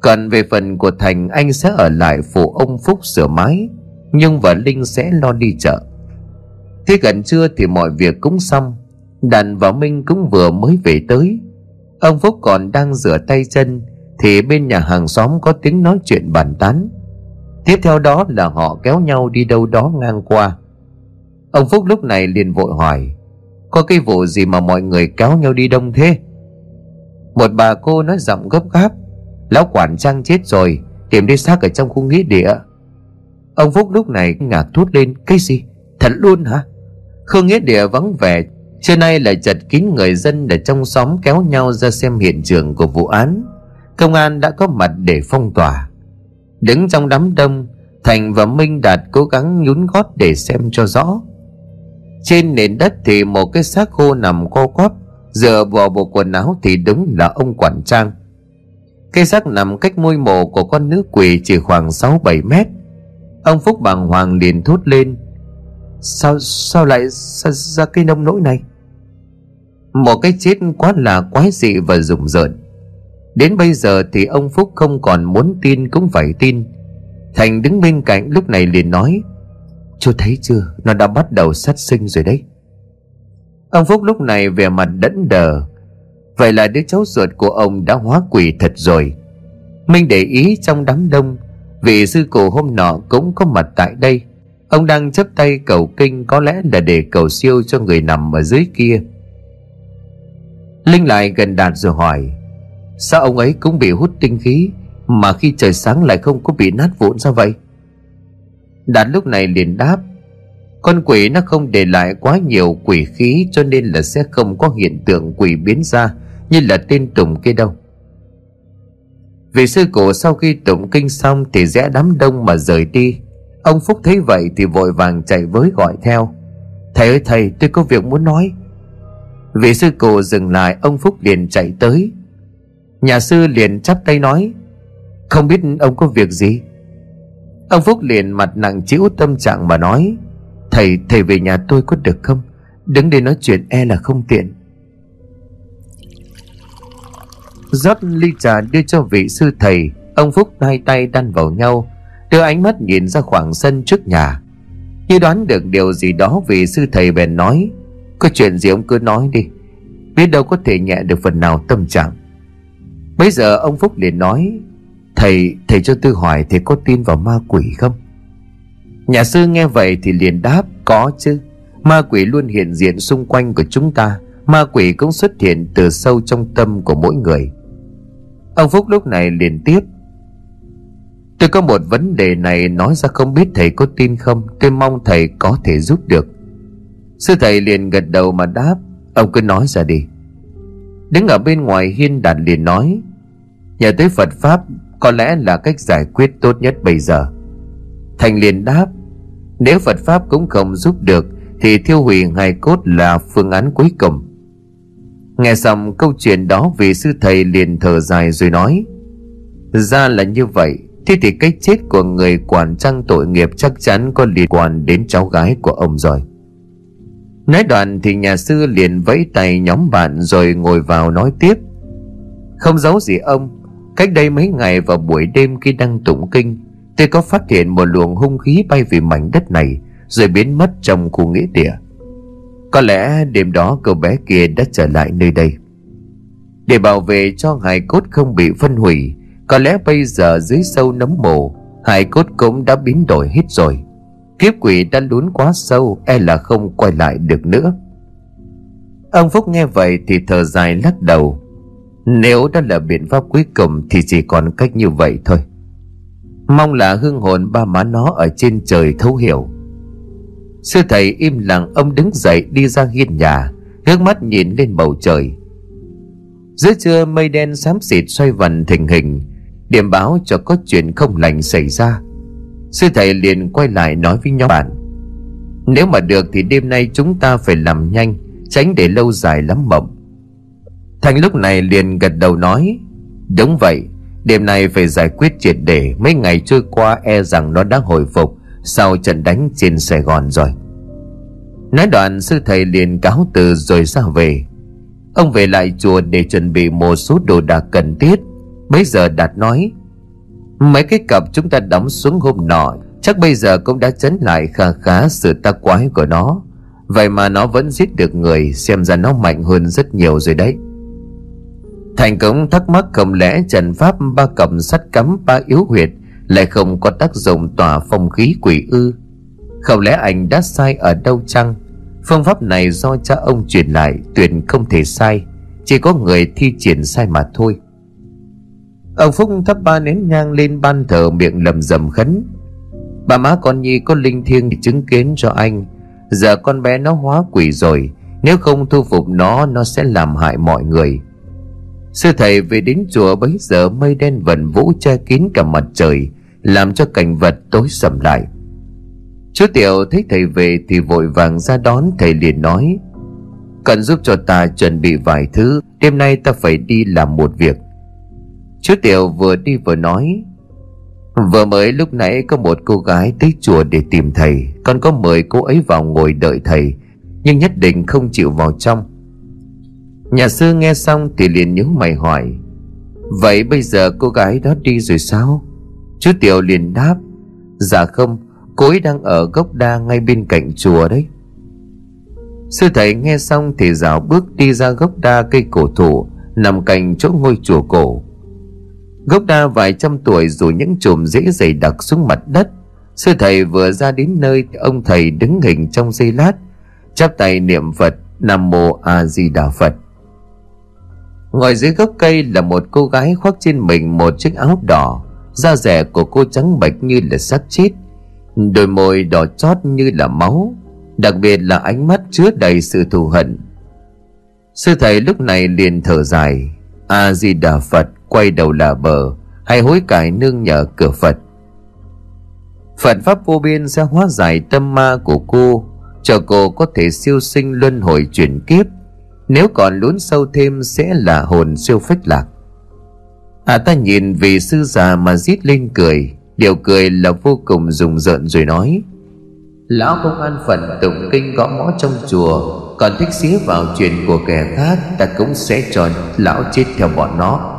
Còn về phần của Thành, anh sẽ ở lại phụ ông Phúc sửa mái, Nhưng và Linh sẽ lo đi chợ. Thế gần trưa thì mọi việc cũng xong, Đàn và Minh cũng vừa mới về tới. Ông Phúc còn đang rửa tay chân, Thì bên nhà hàng xóm có tiếng nói chuyện bàn tán. Tiếp theo đó là họ kéo nhau đi đâu đó ngang qua. Ông Phúc lúc này liền vội hỏi có cái vụ gì mà mọi người kéo nhau đi đông thế? Một bà cô nói giọng gấp gáp, Lão quản trang chết rồi, Tìm đi xác ở trong khu nghĩa địa. Ông Phúc lúc này ngạc thốt lên, Cái gì? Thật luôn hả? Khu nghĩa địa vắng vẻ, Trưa nay lại chật kín người dân để trong xóm kéo nhau ra xem hiện trường của vụ án. Công an đã có mặt để phong tỏa. Đứng trong đám đông, Thành và Minh Đạt cố gắng nhún gót để xem cho rõ trên nền đất thì một cái xác khô nằm co quắp Dựa vào bộ quần áo thì đúng là ông quản trang. Cái xác nằm cách môi mộ của con nữ quỷ chỉ khoảng 6-7 mét. Ông Phúc bàng hoàng liền thốt lên Sao sao lại ra, ra cái nông nỗi này? Một cái chết quá là quái dị và rùng rợn. Đến bây giờ thì ông Phúc không còn muốn tin cũng phải tin. Thành đứng bên cạnh lúc này liền nói Chú thấy chưa? Nó đã bắt đầu sát sinh rồi đấy. Ông Phúc lúc này về mặt đẫn đờ. Vậy là đứa cháu ruột của ông đã hóa quỷ thật rồi. Minh để ý trong đám đông, Vị sư cụ hôm nọ cũng có mặt tại đây. Ông đang chấp tay cầu kinh, Có lẽ là để cầu siêu cho người nằm ở dưới kia. Linh lại gần đạt rồi hỏi, Sao ông ấy cũng bị hút tinh khí Mà khi trời sáng lại không có bị nát vụn sao vậy? Đạt lúc này liền đáp, Con quỷ nó không để lại quá nhiều quỷ khí Cho nên là sẽ không có hiện tượng quỷ biến ra, Như là tên Tùng kia đâu. Vị sư cổ sau khi tụng kinh xong Thì rẽ đám đông mà rời đi. Ông Phúc thấy vậy thì vội vàng chạy với gọi theo. Thầy ơi thầy, tôi có việc muốn nói. Vị sư cổ dừng lại, Ông Phúc liền chạy tới. Nhà sư liền chắp tay nói, Không biết ông có việc gì? Ông Phúc liền mặt nặng chịu tâm trạng mà nói Thầy, thầy về nhà tôi có được không? Đứng đây nói chuyện e là không tiện. Rót ly trà đưa cho vị sư thầy Ông Phúc hai tay đan vào nhau Đưa ánh mắt nhìn ra khoảng sân trước nhà. Như đoán được điều gì đó Vị sư thầy bèn nói Có chuyện gì ông cứ nói đi Biết đâu có thể nhẹ được phần nào tâm trạng. Bây giờ ông Phúc liền nói Thầy, thầy cho tôi hỏi thầy có tin vào ma quỷ không? Nhà sư nghe vậy thì liền đáp Có chứ. Ma quỷ luôn hiện diện xung quanh của chúng ta. Ma quỷ cũng xuất hiện từ sâu trong tâm của mỗi người. Ông Phúc lúc này liền tiếp. Tôi có một vấn đề này nói ra không biết thầy có tin không? Tôi mong thầy có thể giúp được. Sư thầy liền gật đầu mà đáp. Ông cứ nói ra đi. Đứng ở bên ngoài hiên đạt liền nói Nhờ tới Phật Pháp có lẽ là cách giải quyết tốt nhất bây giờ. Thành liền đáp, Nếu Phật Pháp cũng không giúp được, Thì thiêu hủy hài cốt là phương án cuối cùng. Nghe xong câu chuyện đó, Vị sư thầy liền thở dài rồi nói, Ra là như vậy, Thế thì cái chết của người quản trăng tội nghiệp Chắc chắn có liên quan đến cháu gái của ông rồi. Nói đoạn thì nhà sư liền vẫy tay nhóm bạn Rồi ngồi vào nói tiếp, Không giấu gì ông Cách đây mấy ngày vào buổi đêm khi đang tụng kinh, Tôi có phát hiện một luồng hung khí bay về mảnh đất này, Rồi biến mất trong khu nghĩa địa. Có lẽ đêm đó cậu bé kia đã trở lại nơi đây. Để bảo vệ cho hài cốt không bị phân hủy, Có lẽ bây giờ dưới sâu nấm mồ, hài cốt cũng đã biến đổi hết rồi. Kiếp quỷ đã lún quá sâu E là không quay lại được nữa. Ông Phúc nghe vậy thì thở dài lắc đầu. Nếu đó là biện pháp cuối cùng Thì chỉ còn cách như vậy thôi. Mong là hương hồn ba má nó Ở trên trời thấu hiểu. Sư thầy im lặng Ông đứng dậy đi ra hiên nhà, Ngước mắt nhìn lên bầu trời. Giữa trưa mây đen xám xịt xoay vần thình hình, Điểm báo cho có chuyện không lành xảy ra. Sư thầy liền quay lại nói với nhóm bạn, Nếu mà được thì đêm nay chúng ta phải làm nhanh, Tránh để lâu dài lắm mộng. Thành lúc này liền gật đầu nói, Đúng vậy, Đêm nay phải giải quyết triệt để, Mấy ngày trôi qua e rằng nó đã hồi phục Sau trận đánh trên Sài Gòn rồi. Nói đoạn, sư thầy liền cáo từ rồi ra về. Ông về lại chùa để chuẩn bị một số đồ đạc cần thiết. Bây giờ Đạt nói, Mấy cái cặp chúng ta đóng xuống hôm nọ, Chắc bây giờ cũng đã chấn lại khá khá sự ta quái của nó. Vậy mà nó vẫn giết được người, Xem ra nó mạnh hơn rất nhiều rồi đấy. Thành cũng thắc mắc không lẽ trần pháp ba cầm sắt cắm ba yếu huyệt, Lại không có tác dụng tỏa phong khí quỷ ư. Không lẽ anh đã sai ở đâu chăng? Phương pháp này do cha ông truyền lại, Tuyệt không thể sai. Chỉ có người thi triển sai mà thôi. Ông Phúc thắp ba nén nhang lên ban thờ, miệng lầm rầm khấn. Bà má con Nhi có linh thiêng thì chứng kiến cho anh. Giờ con bé nó hóa quỷ rồi, Nếu không thu phục nó Nó sẽ làm hại mọi người. Sư thầy về đến chùa bấy giờ Mây đen vần vũ che kín cả mặt trời, Làm cho cảnh vật tối sầm lại. Chú Tiểu thấy thầy về Thì vội vàng ra đón thầy liền nói, Cần giúp cho ta chuẩn bị vài thứ, Đêm nay ta phải đi làm một việc. Chú Tiểu vừa đi vừa nói, Vừa mới lúc nãy có một cô gái tới chùa để tìm thầy Con có mời cô ấy vào ngồi đợi thầy, Nhưng nhất định không chịu vào trong. Nhà sư nghe xong thì liền nhíu mày hỏi, Vậy bây giờ cô gái đó đi rồi sao? Chú Tiểu liền đáp Dạ không, Cô ấy đang ở gốc đa ngay bên cạnh chùa đấy. Sư thầy nghe xong thì rào bước đi ra gốc đa cây cổ thụ, Nằm cạnh chỗ ngôi chùa cổ. Gốc đa vài trăm tuổi rồi những chùm rễ dày đặc xuống mặt đất, Sư thầy vừa ra đến nơi Ông thầy đứng hình trong giây lát, Chắp tay niệm Phật, Nam Mô A Di Đà Phật. Ngồi dưới gốc cây là một cô gái khoác trên mình một chiếc áo đỏ, Da rẻ của cô trắng bệch như là xác chết. Đôi môi đỏ chót như là máu, Đặc biệt là ánh mắt chứa đầy sự thù hận. Sư thầy lúc này liền thở dài. A-di-đà Phật quay đầu là bờ, Hay hối cải nương nhờ cửa Phật. Phật Pháp vô biên sẽ hóa giải tâm ma của cô, Cho cô có thể siêu sinh luân hồi chuyển kiếp. Nếu còn lún sâu thêm sẽ là hồn siêu phách lạc. À ta nhìn vì sư già mà rít lên cười. Điều cười là vô cùng rùng rợn rồi nói, Lão không an phận tụng kinh gõ mõ trong chùa, Còn thích xía vào chuyện của kẻ khác, Ta cũng sẽ cho lão chết theo bọn nó.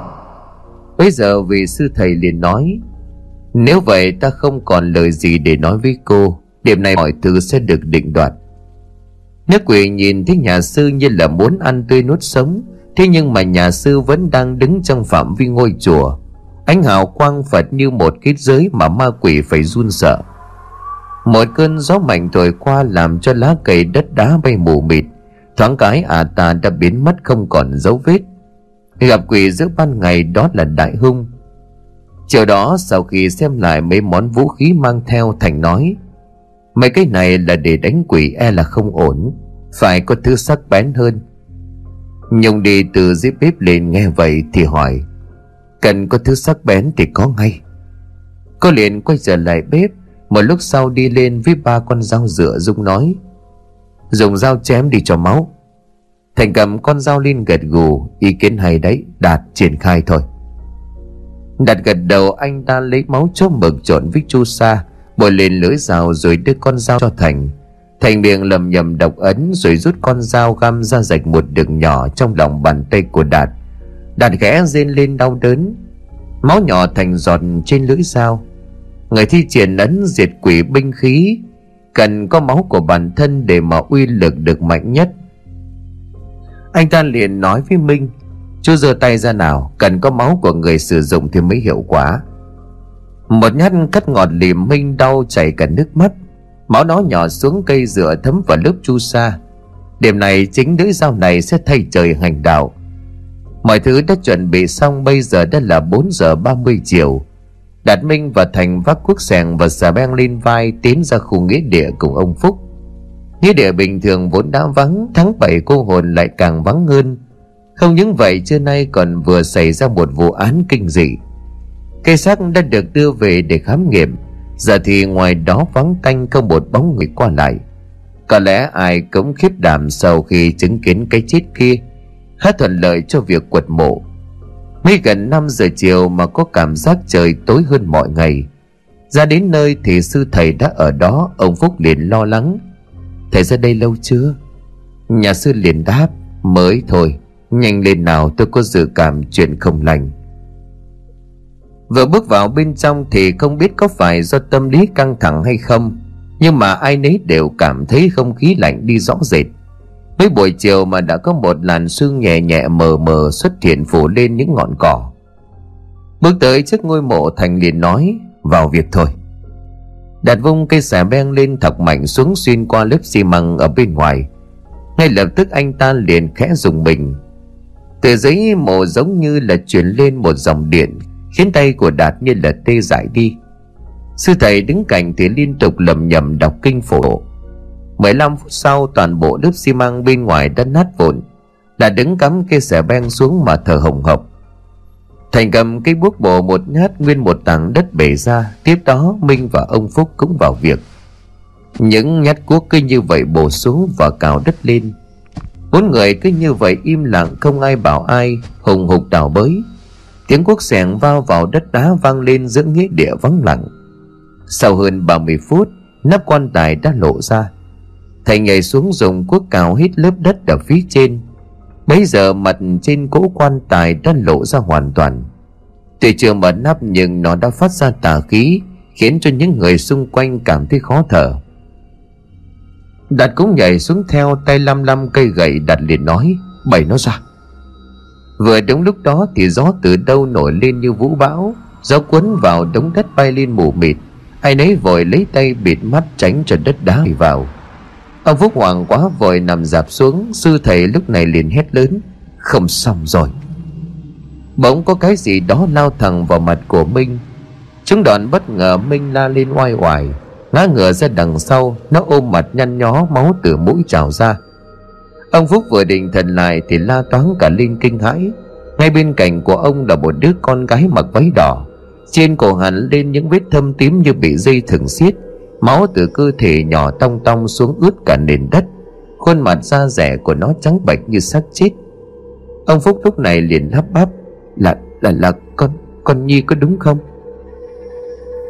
Bây giờ vị sư thầy liền nói, Nếu vậy ta không còn lời gì để nói với cô. Điểm này mọi thứ sẽ được định đoạt. Nếu quỷ nhìn thấy nhà sư như là muốn ăn tươi nuốt sống, Thế nhưng mà nhà sư vẫn đang đứng trong phạm vi ngôi chùa. Ánh hào quang Phật như một kết giới mà ma quỷ phải run sợ. Một cơn gió mạnh thổi qua làm cho lá cây đất đá bay mù mịt. Thoáng cái à ta đã biến mất không còn dấu vết. Gặp quỷ giữa ban ngày đó là đại hung. Chiều đó, sau khi xem lại mấy món vũ khí mang theo, Thành nói, Mấy cái này là để đánh quỷ e là không ổn. Phải có thứ sắc bén hơn. Nhung đi từ dưới bếp lên nghe vậy thì hỏi, Cần có thứ sắc bén thì có ngay. Cô liền quay trở lại bếp, Một lúc sau đi lên với ba con dao dựa Dung nói, Dùng dao chém đi cho máu. Thành cầm con dao lên gật gù, Ý kiến hay đấy, Đạt triển khai thôi. Đạt gật đầu, anh ta lấy máu chốt mực trộn với chu sa Bồi lên lưỡi dao rồi đưa con dao cho Thành. Thành miệng lầm nhầm độc ấn Rồi rút con dao găm ra rạch một đường nhỏ Trong lòng bàn tay của Đạt. Đạt ghé rên lên đau đớn, Máu nhỏ thành giọt trên lưỡi dao. Người thi triển ấn diệt quỷ binh khí, Cần có máu của bản thân để mà uy lực được mạnh nhất. Anh ta liền nói với Minh, Chú giơ tay ra nào, Cần có máu của người sử dụng thì mới hiệu quả. Một nhát cắt ngọt liềm minh đau chảy cả nước mắt. Máu nó nhỏ xuống cây dựa thấm vào lớp chu sa. Đêm này chính lưỡi dao này sẽ thay trời hành đạo. Mọi thứ đã chuẩn bị xong bây giờ đã là 4 giờ 30 chiều. Đạt Minh và Thành vác cuốc sẻng và xà beng lên vai tiến ra khu nghĩa địa cùng ông Phúc. Nghĩa địa bình thường vốn đã vắng, Tháng 7 cô hồn lại càng vắng hơn. Không những vậy, trưa nay còn vừa xảy ra một vụ án kinh dị. Cây xác đã được đưa về để khám nghiệm. Giờ thì ngoài đó vắng tanh không một bóng người qua lại. Có lẽ ai cũng khiếp đảm sau khi chứng kiến cái chết kia. Hết thuận lợi cho việc quật mộ. Mới gần 5 giờ chiều mà có cảm giác trời tối hơn mọi ngày. Ra đến nơi thì sư thầy đã ở đó, Ông Phúc liền lo lắng. Thầy ra đây lâu chưa? Nhà sư liền đáp, Mới thôi, Nhanh lên nào, tôi có dự cảm chuyện không lành. Vừa bước vào bên trong thì không biết có phải do tâm lý căng thẳng hay không, Nhưng mà ai nấy đều cảm thấy không khí lạnh đi rõ rệt. Mấy buổi chiều mà đã có một làn sương nhẹ nhẹ mờ mờ xuất hiện phủ lên những ngọn cỏ. Bước tới trước ngôi mộ, Thành liền nói, Vào việc thôi. Đặt vung cây xà beng lên thọc mạnh xuống xuyên qua lớp xi măng ở bên ngoài. Ngay lập tức anh ta liền khẽ dùng mình. Từ giấy mộ giống như là chuyển lên một dòng điện Khiến tay của Đạt như là tê dại đi. Sư thầy đứng cạnh thì liên tục lầm nhầm đọc kinh phổ. 15 phút sau, toàn bộ lớp xi măng bên ngoài đã nát vụn. Là đứng cắm cây xẻ beng xuống mà thở hồng hộc. Thành cầm cây bút bổ một nhát nguyên một tảng đất bể ra. Tiếp đó, Minh và ông Phúc cũng vào việc. Những nhát cuốc cứ như vậy bổ xuống và cào đất lên. Bốn người cứ như vậy im lặng, không ai bảo ai, Hùng hục đào bới. Tiếng cuốc xẻng vào vào đất đá vang lên giữa nghĩa địa vắng lặng. Sau hơn 30 phút, Nắp quan tài đã lộ ra. Thầy nhảy xuống dùng cuốc cào hít lớp đất ở phía trên. Bây giờ mặt trên cỗ quan tài đã lộ ra hoàn toàn. Tuy chưa mở nắp nhưng nó đã phát ra tà khí, Khiến cho những người xung quanh cảm thấy khó thở. Đạt cũng nhảy xuống theo tay lăm lăm cây gậy đặt liền nói, Bày nó ra. Vừa đúng lúc đó thì gió từ đâu nổi lên như vũ bão. Gió cuốn vào đống đất bay lên mù mịt. Ai nấy vội lấy tay bịt mắt tránh cho đất đá vào. Ông Phúc Hoàng quá vội nằm dạp xuống, Sư thầy lúc này liền hét lớn, Không xong rồi. Bỗng có cái gì đó lao thẳng vào mặt của Minh. Chúng đoạn bất ngờ Minh la lên oai oải, Ngã ngửa ra đằng sau, Nó ôm mặt nhăn nhó máu từ mũi trào ra. Ông Phúc vừa định thần lại Thì la toáng cả lên kinh hãi. Ngay bên cạnh của ông là một đứa con gái mặc váy đỏ. Trên cổ hắn lên những vết thâm tím như bị dây thừng xiết. Máu từ cơ thể nhỏ tong tong xuống ướt cả nền đất. Khuôn mặt da rẻ của nó trắng bạch như xác chết. Ông Phúc lúc này liền lắp bắp Là là là con con Nhi có đúng không?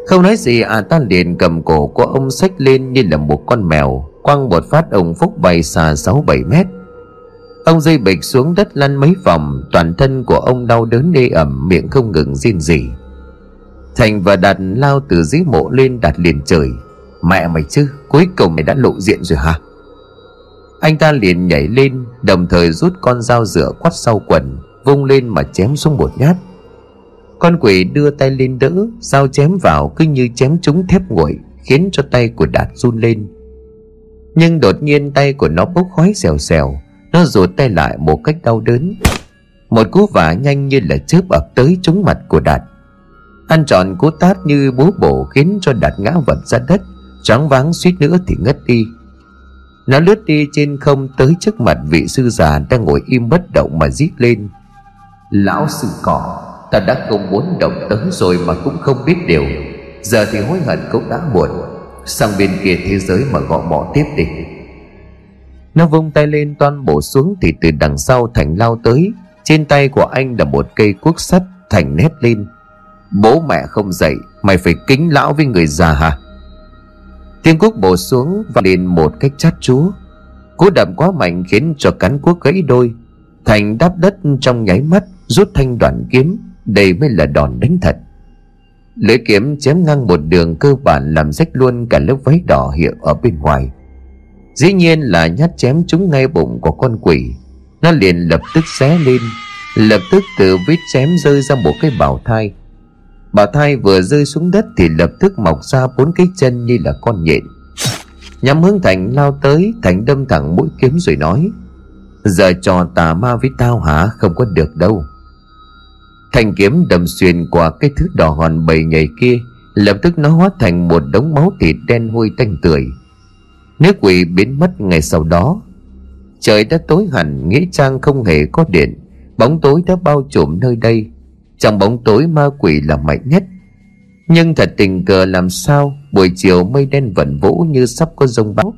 Không nói gì à ta liền cầm cổ của ông xách lên như là một con mèo. Quăng một phát ông Phúc bay xa sáu bảy mét. Ông dây bịch xuống đất lăn mấy vòng, Toàn thân của ông đau đớn đê ẩm, Miệng không ngừng rên gì Thành và Đạt lao từ dưới mộ lên đạt liền trời, Mẹ mày chứ, Cuối cùng mày đã lộ diện rồi hả? Anh ta liền nhảy lên, Đồng thời rút con dao dựa quắt sau quần, Vung lên mà chém xuống một nhát. Con quỷ đưa tay lên đỡ, Dao chém vào cứ như chém trúng thép nguội, Khiến cho tay của Đạt run lên. Nhưng đột nhiên tay của nó bốc khói xèo xèo, Nó rụt tay lại một cách đau đớn. Một cú vả nhanh như là chớp ập tới trúng mặt của Đạt. Ăn tròn cú tát như búa bổ khiến cho Đạt ngã vật ra đất, choáng váng suýt nữa thì ngất đi. Nó lướt đi trên không tới trước mặt vị sư già đang ngồi im bất động mà rít lên. Lão sư cỏ, ta đã không muốn động tới rồi mà cũng không biết điều. Giờ thì hối hận cũng đã muộn sang bên kia thế giới mà gõ mỏ tiếp đi. Nó vung tay lên toan bổ xuống thì từ đằng sau thành lao tới. Trên tay của anh là một cây cuốc sắt thành nét lên. Bố mẹ không dậy, mày phải kính lão với người già hả? Tiếng cuốc bổ xuống và lên một cách chát chúa. Cú đập quá mạnh khiến cho cắn cuốc gãy đôi. Thành đáp đất trong nháy mắt, Rút thanh đoạn kiếm, Đây mới là đòn đánh thật. Lưỡi kiếm chém ngang một đường cơ bản Làm rách luôn cả lớp váy đỏ hiệu ở bên ngoài. Dĩ nhiên là nhát chém trúng ngay bụng của con quỷ. Nó liền lập tức xé lên, Lập tức từ vết chém rơi ra một cái bào thai. Bào thai vừa rơi xuống đất thì lập tức mọc ra bốn cái chân như là con nhện. Nhắm hướng Thành lao tới, Thành đâm thẳng mũi kiếm rồi nói, Giờ trò tà ma với tao hả? Không có được đâu. Thanh kiếm đâm xuyên qua cái thứ đỏ hòn bầy nhảy kia, Lập tức nó hóa thành một đống máu thịt đen hôi tanh tưởi. Nước quỷ biến mất ngay sau đó. Trời đã tối hẳn, Nghĩa trang không hề có điện. Bóng tối đã bao trùm nơi đây. Trong bóng tối ma quỷ là mạnh nhất. Nhưng thật tình cờ làm sao, Buổi chiều mây đen vẩn vũ như sắp có rông bão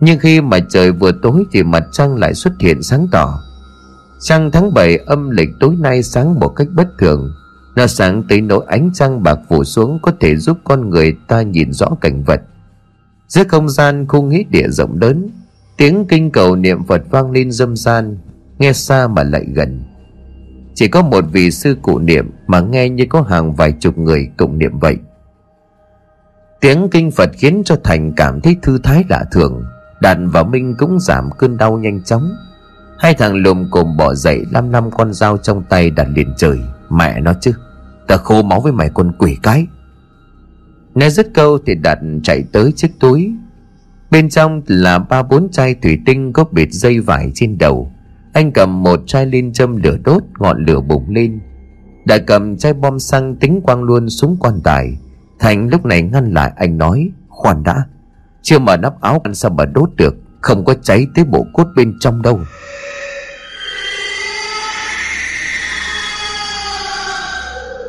Nhưng khi mà trời vừa tối Thì mặt trăng lại xuất hiện sáng tỏ. Trăng tháng 7 âm lịch tối nay sáng một cách bất thường. Nó sáng tới nỗi ánh trăng bạc phủ xuống Có thể giúp con người ta nhìn rõ cảnh vật. Giữa không gian khu nghĩ địa rộng lớn, Tiếng kinh cầu niệm Phật vang lên dâm gian Nghe xa mà lại gần. Chỉ có một vị sư cụ niệm Mà nghe như có hàng vài chục người cùng niệm vậy. Tiếng kinh Phật khiến cho Thành cảm thấy thư thái lạ thường, Đàn và Minh cũng giảm cơn đau nhanh chóng. Hai thằng lùm cùng bỏ dậy, Năm năm con dao trong tay đặt liền trời. Mẹ nó chứ Ta khô máu với mày con quỷ cái. Nghe dứt câu thì đặt chạy tới chiếc túi. Bên trong là ba bốn chai thủy tinh có bịt dây vải trên đầu. Anh cầm một chai lên châm lửa đốt, Ngọn lửa bùng lên. Đạt cầm chai bom xăng tính quăng luôn xuống quan tài. Thành lúc này ngăn lại, anh nói, Khoan đã, Chưa mở nắp áo ăn sao mà đốt được, Không có cháy tới bộ cốt bên trong đâu.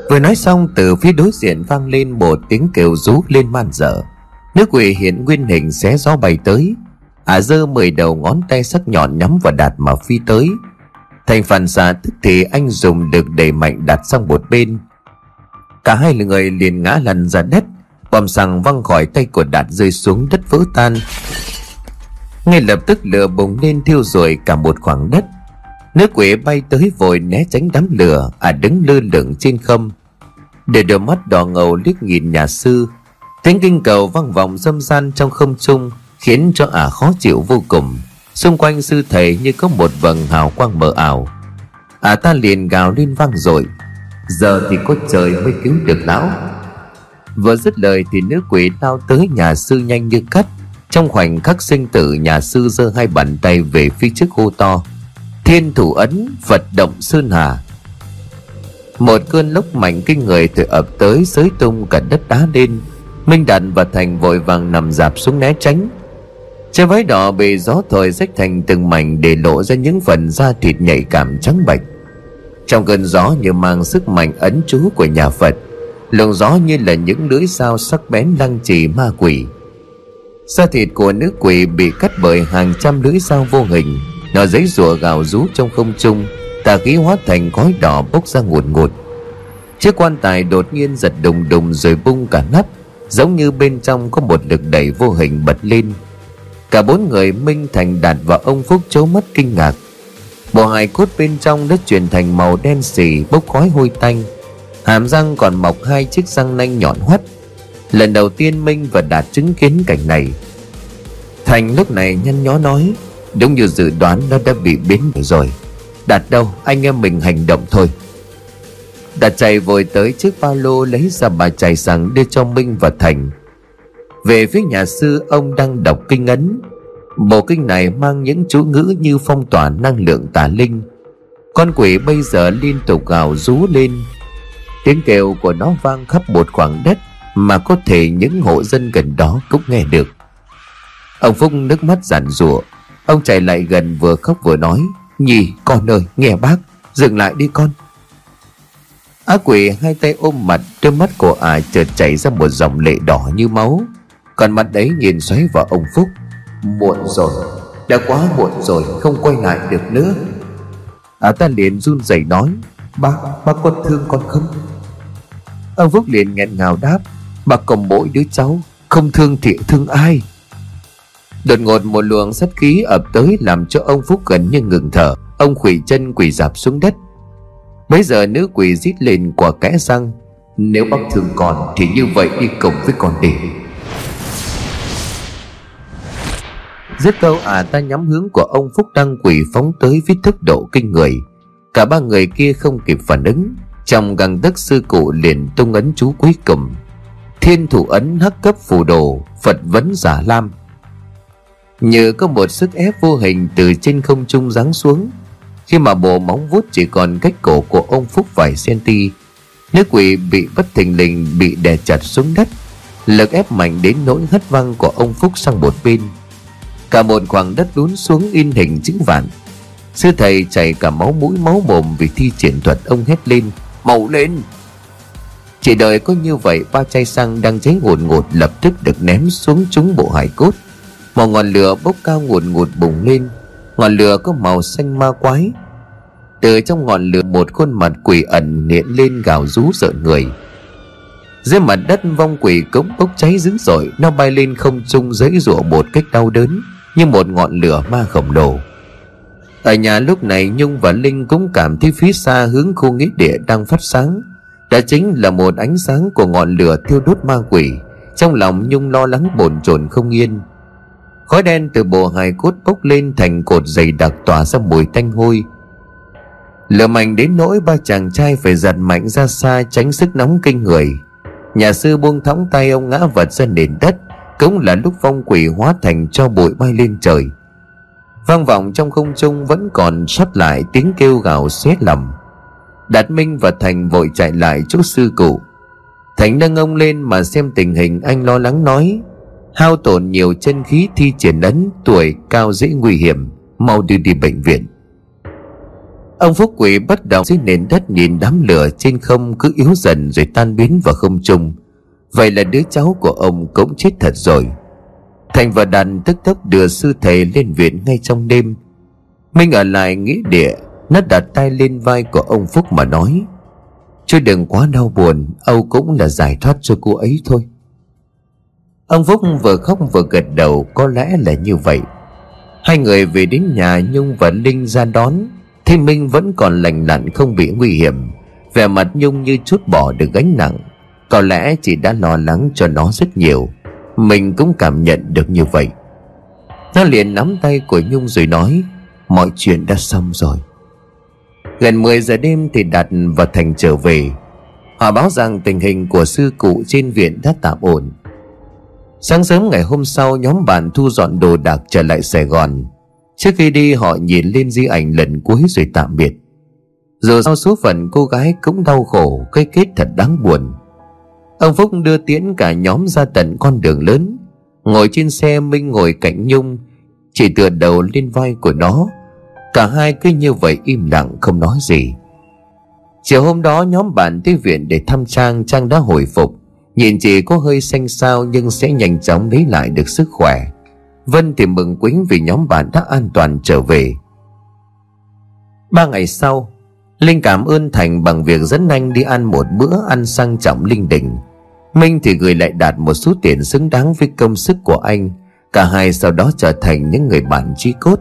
Vừa nói xong, từ phía đối diện vang lên một tiếng kêu rú lên man dở. Nước quỷ hiện nguyên hình xé gió bay tới. Ả à dơ mười đầu ngón tay sắc nhọn nhắm vào đạt mà phi tới. Thành phản xạ tức thì anh dùng được đẩy mạnh đặt sang một bên. Cả hai người liền ngã lăn ra đất Bom xăng văng khỏi tay của Đạt rơi xuống đất vỡ tan. Ngay lập tức lửa bùng lên thiêu rồi cả một khoảng đất. Nước quỷ bay tới vội né tránh đám lửa À đứng lơ lửng trên không. Để đôi mắt đỏ ngầu liếc nhìn nhà sư, Tiếng kinh cầu vang vọng dâm gian trong không trung, Khiến cho ả à khó chịu vô cùng. Xung quanh sư thầy như có một vầng hào quang mờ ảo. Ả à ta liền gào lên vang rồi Giờ thì có trời mới cứu được lão. Vừa dứt lời thì nữ quỷ lao tới nhà sư nhanh như cắt. Trong khoảnh khắc sinh tử, nhà sư giơ hai bàn tay về phía trước hô to Thiên thủ ấn Phật động sơn hà. Một cơn lốc mạnh kinh người từ ập tới Sới tung cả đất đá lên. Minh Đạt và Thành vội vàng nằm dạp xuống né tránh. Trên váy đỏ bị gió thổi rách thành từng mảnh để lộ ra những phần da thịt nhạy cảm trắng bạch. Trong cơn gió như mang sức mạnh ấn chú của nhà Phật, Luồng gió như là những lưỡi dao sắc bén lăng trì ma quỷ. Da thịt của nữ quỷ bị cắt bởi hàng trăm lưỡi dao vô hình. Nó giấy rùa gào rú trong không trung, Tà khí hóa thành khói đỏ bốc ra ngột ngột. Chiếc quan tài đột nhiên giật đùng đùng rồi bung cả nắp, Giống như bên trong có một lực đẩy vô hình bật lên. Cả bốn người, Minh Thành Đạt và ông Phúc chố mất kinh ngạc. Bộ hài cốt bên trong đã chuyển thành màu đen xì bốc khói hôi tanh. Hàm răng còn mọc hai chiếc răng nanh nhọn hoắt. Lần đầu tiên Minh và Đạt chứng kiến cảnh này. Thành lúc này nhăn nhó nói Đúng như dự đoán, nó đã bị biến rồi. Đạt đâu, anh em mình hành động thôi. Đạt chạy vội tới chiếc ba lô lấy ra bà chày rằng đưa cho Minh và Thành. Về phía nhà sư, ông đang đọc kinh ấn. Bộ kinh này mang những chú ngữ như phong tỏa năng lượng tà linh. Con quỷ bây giờ liên tục gào rú lên. Tiếng kêu của nó vang khắp một khoảng đất Mà có thể những hộ dân gần đó cũng nghe được. Ông Phúc nước mắt giản rủa Ông chạy lại gần vừa khóc vừa nói nhì con ơi nghe bác Dừng lại đi con. Á quỷ hai tay ôm mặt Đôi mắt của ả chợt chảy ra một dòng lệ đỏ như máu. Còn mặt ấy nhìn xoáy vào ông Phúc Muộn rồi Đã quá muộn rồi không quay lại được nữa. Ả ta liền run rẩy nói Bác, bác có thương con không? Ông Phúc liền nghẹn ngào đáp Bác còn mỗi đứa cháu Không thương thì thương ai? Đột ngột một luồng sát khí ập tới Làm cho ông Phúc gần như ngừng thở. Ông khủy chân quỳ dạp xuống đất. Bây giờ nữ quỷ rít lên quả kẽ răng, Nếu bác thương con Thì như vậy đi cùng với con đi. Dứt câu à ta nhắm hướng của ông Phúc đang quỷ phóng tới với tốc độ kinh người. Cả ba người kia không kịp phản ứng. Trong găng tức sư cụ liền tung ấn chú cuối cùng. Thiên thủ ấn hắc cấp phù đồ, Phật vấn giả lam. Như có một sức ép vô hình từ trên không trung giáng xuống. Khi mà bộ móng vuốt chỉ còn cách cổ của ông Phúc vài cm Nước quỷ bị bất thình lình bị đè chặt xuống đất. Lực ép mạnh đến nỗi hất văng của ông Phúc sang một bên. Cả một khoảng đất lún xuống in hình chữ vạn. Sư thầy chảy cả máu mũi máu mồm vì thi triển thuật ông hét lên Màu lên! Chỉ đợi có như vậy, ba chai xăng đang cháy ngột ngột lập tức được ném xuống trúng bộ hải cốt. Một ngọn lửa bốc cao ngột ngột bùng lên. Ngọn lửa có màu xanh ma quái. Từ trong ngọn lửa, một khuôn mặt quỷ ẩn hiện lên gào rú sợ người. Dưới mặt đất, vong quỷ cống bốc cháy dữ dội. Nó bay lên không trung giấy rụa một cách đau đớn, Như một ngọn lửa ma khổng lồ. Ở nhà lúc này, Nhung và Linh cũng cảm thấy phía xa hướng khu nghĩa địa đang phát sáng. Đó chính là một ánh sáng của ngọn lửa thiêu đốt ma quỷ. Trong lòng Nhung lo lắng bồn chồn không yên. Khói đen từ bộ hài cốt bốc lên thành cột dày đặc tỏa ra mùi tanh hôi. Lửa mạnh đến nỗi ba chàng trai phải giật mạnh ra xa tránh sức nóng kinh người. Nhà sư buông thõng tay ông ngã vật ra nền đất, Cũng là lúc phong quỷ hóa thành cho bụi bay lên trời. Vang vọng trong không trung vẫn còn sót lại tiếng kêu gào xé lầm. Đạt Minh và Thành vội chạy lại chỗ sư cụ. Thành nâng ông lên mà xem tình hình, anh lo lắng nói Hao tổn nhiều chân khí thi triển ấn Tuổi cao dễ nguy hiểm Mau đưa đi bệnh viện Ông Phúc Quỷ bắt đầu dưới nền đất nhìn đám lửa trên không cứ yếu dần rồi tan biến vào không trung. Vậy là đứa cháu của ông cũng chết thật rồi. Thành và Đàn tức tốc đưa sư thầy lên viện ngay trong đêm. Minh ở lại nghĩa địa, nó đặt tay lên vai của ông Phúc mà nói. Chứ đừng quá đau buồn, Âu cũng là giải thoát cho cô ấy thôi. Ông Phúc vừa khóc vừa gật đầu, có lẽ là như vậy. Hai người về đến nhà, Nhung và Linh ra đón. Thế Minh vẫn còn lành lặn, không bị nguy hiểm. Vẻ mặt Nhung như chút bỏ được gánh nặng. Có lẽ chị đã lo lắng cho nó rất nhiều. Mình cũng cảm nhận được như vậy. Nó liền nắm tay của Nhung rồi nói, Mọi chuyện đã xong rồi. Gần 10 giờ đêm thì Đạt và Thành trở về. Họ báo rằng tình hình của sư cụ trên viện đã tạm ổn. Sáng sớm ngày hôm sau, nhóm bạn thu dọn đồ đạc trở lại Sài Gòn. Trước khi đi, họ nhìn lên di ảnh lần cuối rồi tạm biệt. Dù sao số phận cô gái cũng đau khổ, Cái kết thật đáng buồn. Ông Phúc đưa tiễn cả nhóm ra tận con đường lớn. Ngồi trên xe Minh ngồi cạnh Nhung, Chỉ tựa đầu lên vai của nó. Cả hai cứ như vậy im lặng, không nói gì. Chiều hôm đó, nhóm bạn tới viện để thăm Trang Trang đã hồi phục. Nhìn chị có hơi xanh xao nhưng sẽ nhanh chóng lấy lại được sức khỏe. Vân thì mừng quính vì nhóm bạn đã an toàn trở về. Ba ngày sau, Linh cảm ơn Thành bằng việc dẫn anh đi ăn một bữa ăn sang trọng linh đình. Minh thì gửi lại đạt một số tiền xứng đáng với công sức của anh. Cả hai sau đó trở thành những người bạn chí cốt.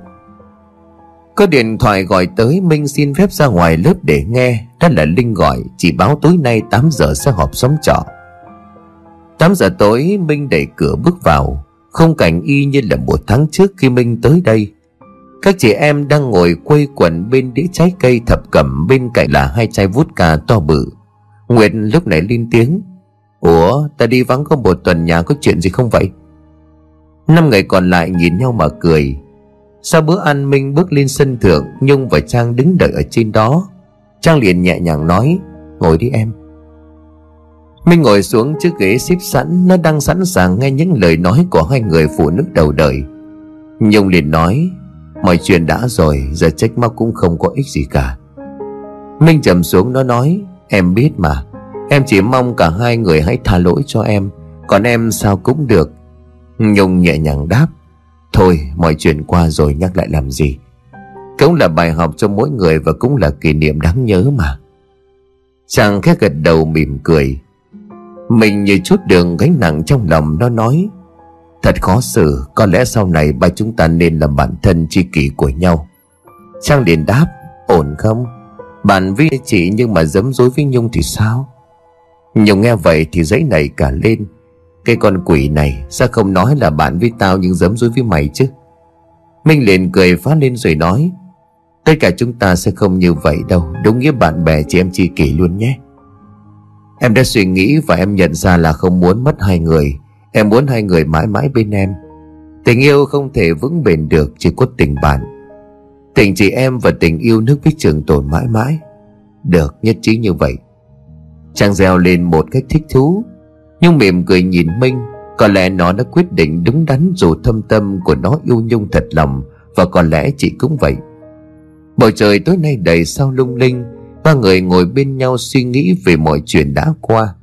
Có điện thoại gọi tới, Minh xin phép ra ngoài lớp để nghe. Đó là Linh gọi, Chỉ báo tối nay 8 giờ sẽ họp xóm trọ. 8 giờ tối, Minh đẩy cửa bước vào. Không cảnh y như là một tháng trước khi Minh tới đây. Các chị em đang ngồi quây quần bên đĩa trái cây thập cẩm, Bên cạnh là hai chai vodka cà to bự. Nguyệt lúc này lên tiếng. Ủa, ta đi vắng có một tuần nhà có chuyện gì không vậy? Năm người còn lại nhìn nhau mà cười. Sau bữa ăn, Minh bước lên sân thượng, Nhung và Trang đứng đợi ở trên đó. Trang liền nhẹ nhàng nói, Ngồi đi em. Minh ngồi xuống chiếc ghế xếp sẵn, Nó đang sẵn sàng nghe những lời nói Của hai người phụ nữ đầu đời. Nhung liền nói, Mọi chuyện đã rồi, Giờ trách móc cũng không có ích gì cả. Minh trầm xuống, nó nói, Em biết mà, Em chỉ mong cả hai người hãy tha lỗi cho em, Còn em sao cũng được. Nhung nhẹ nhàng đáp, Thôi, mọi chuyện qua rồi, nhắc lại làm gì? Cũng là bài học cho mỗi người Và cũng là kỷ niệm đáng nhớ mà. Chàng khẽ gật đầu mỉm cười mình như chút đường gánh nặng trong lòng, nó nói, Thật khó xử, Có lẽ sau này ba chúng ta nên làm bạn thân tri kỷ của nhau. Trang liền đáp, Ổn không? Bạn với chị nhưng mà dấm dối với Nhung thì sao? Nhung nghe vậy thì giấy này cả lên, Cái con quỷ này, Sao không nói là bạn với tao nhưng dấm dối với mày chứ? Minh liền cười phá lên rồi nói, Tất cả chúng ta sẽ không như vậy đâu, Đúng nghĩa bạn bè chị em tri kỷ luôn nhé. Em đã suy nghĩ và em nhận ra là không muốn mất hai người. Em muốn hai người mãi mãi bên em. Tình yêu không thể vững bền được Chỉ có tình bạn. Tình chị em và tình yêu nước biết trường tồn mãi mãi. Được, nhất trí như vậy. Trang reo lên một cách thích thú. Nhưng mỉm cười nhìn Minh, Có lẽ nó đã quyết định đúng đắn Dù thâm tâm của nó yêu nhung thật lòng, Và có lẽ chị cũng vậy. Bầu trời tối nay đầy sao lung linh Ba người ngồi bên nhau suy nghĩ về mọi chuyện đã qua.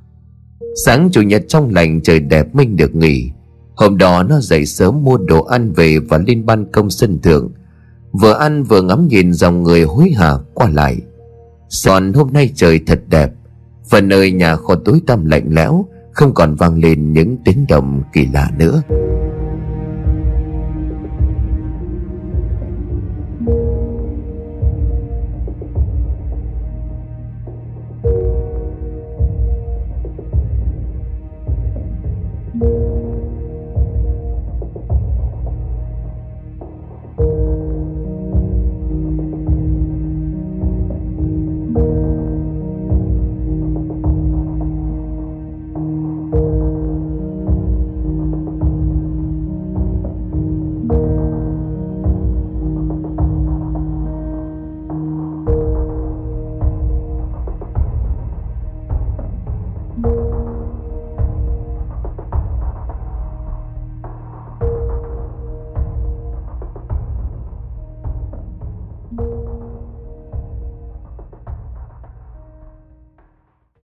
Sáng chủ nhật trong lành trời đẹp Minh được nghỉ. Hôm đó nó dậy sớm mua đồ ăn về và lên ban công sân thượng. Vừa ăn vừa ngắm nhìn dòng người hối hả qua lại. Soạn hôm nay trời thật đẹp. Và nơi nhà kho tối tăm lạnh lẽo, Không còn vang lên những tiếng động kỳ lạ nữa.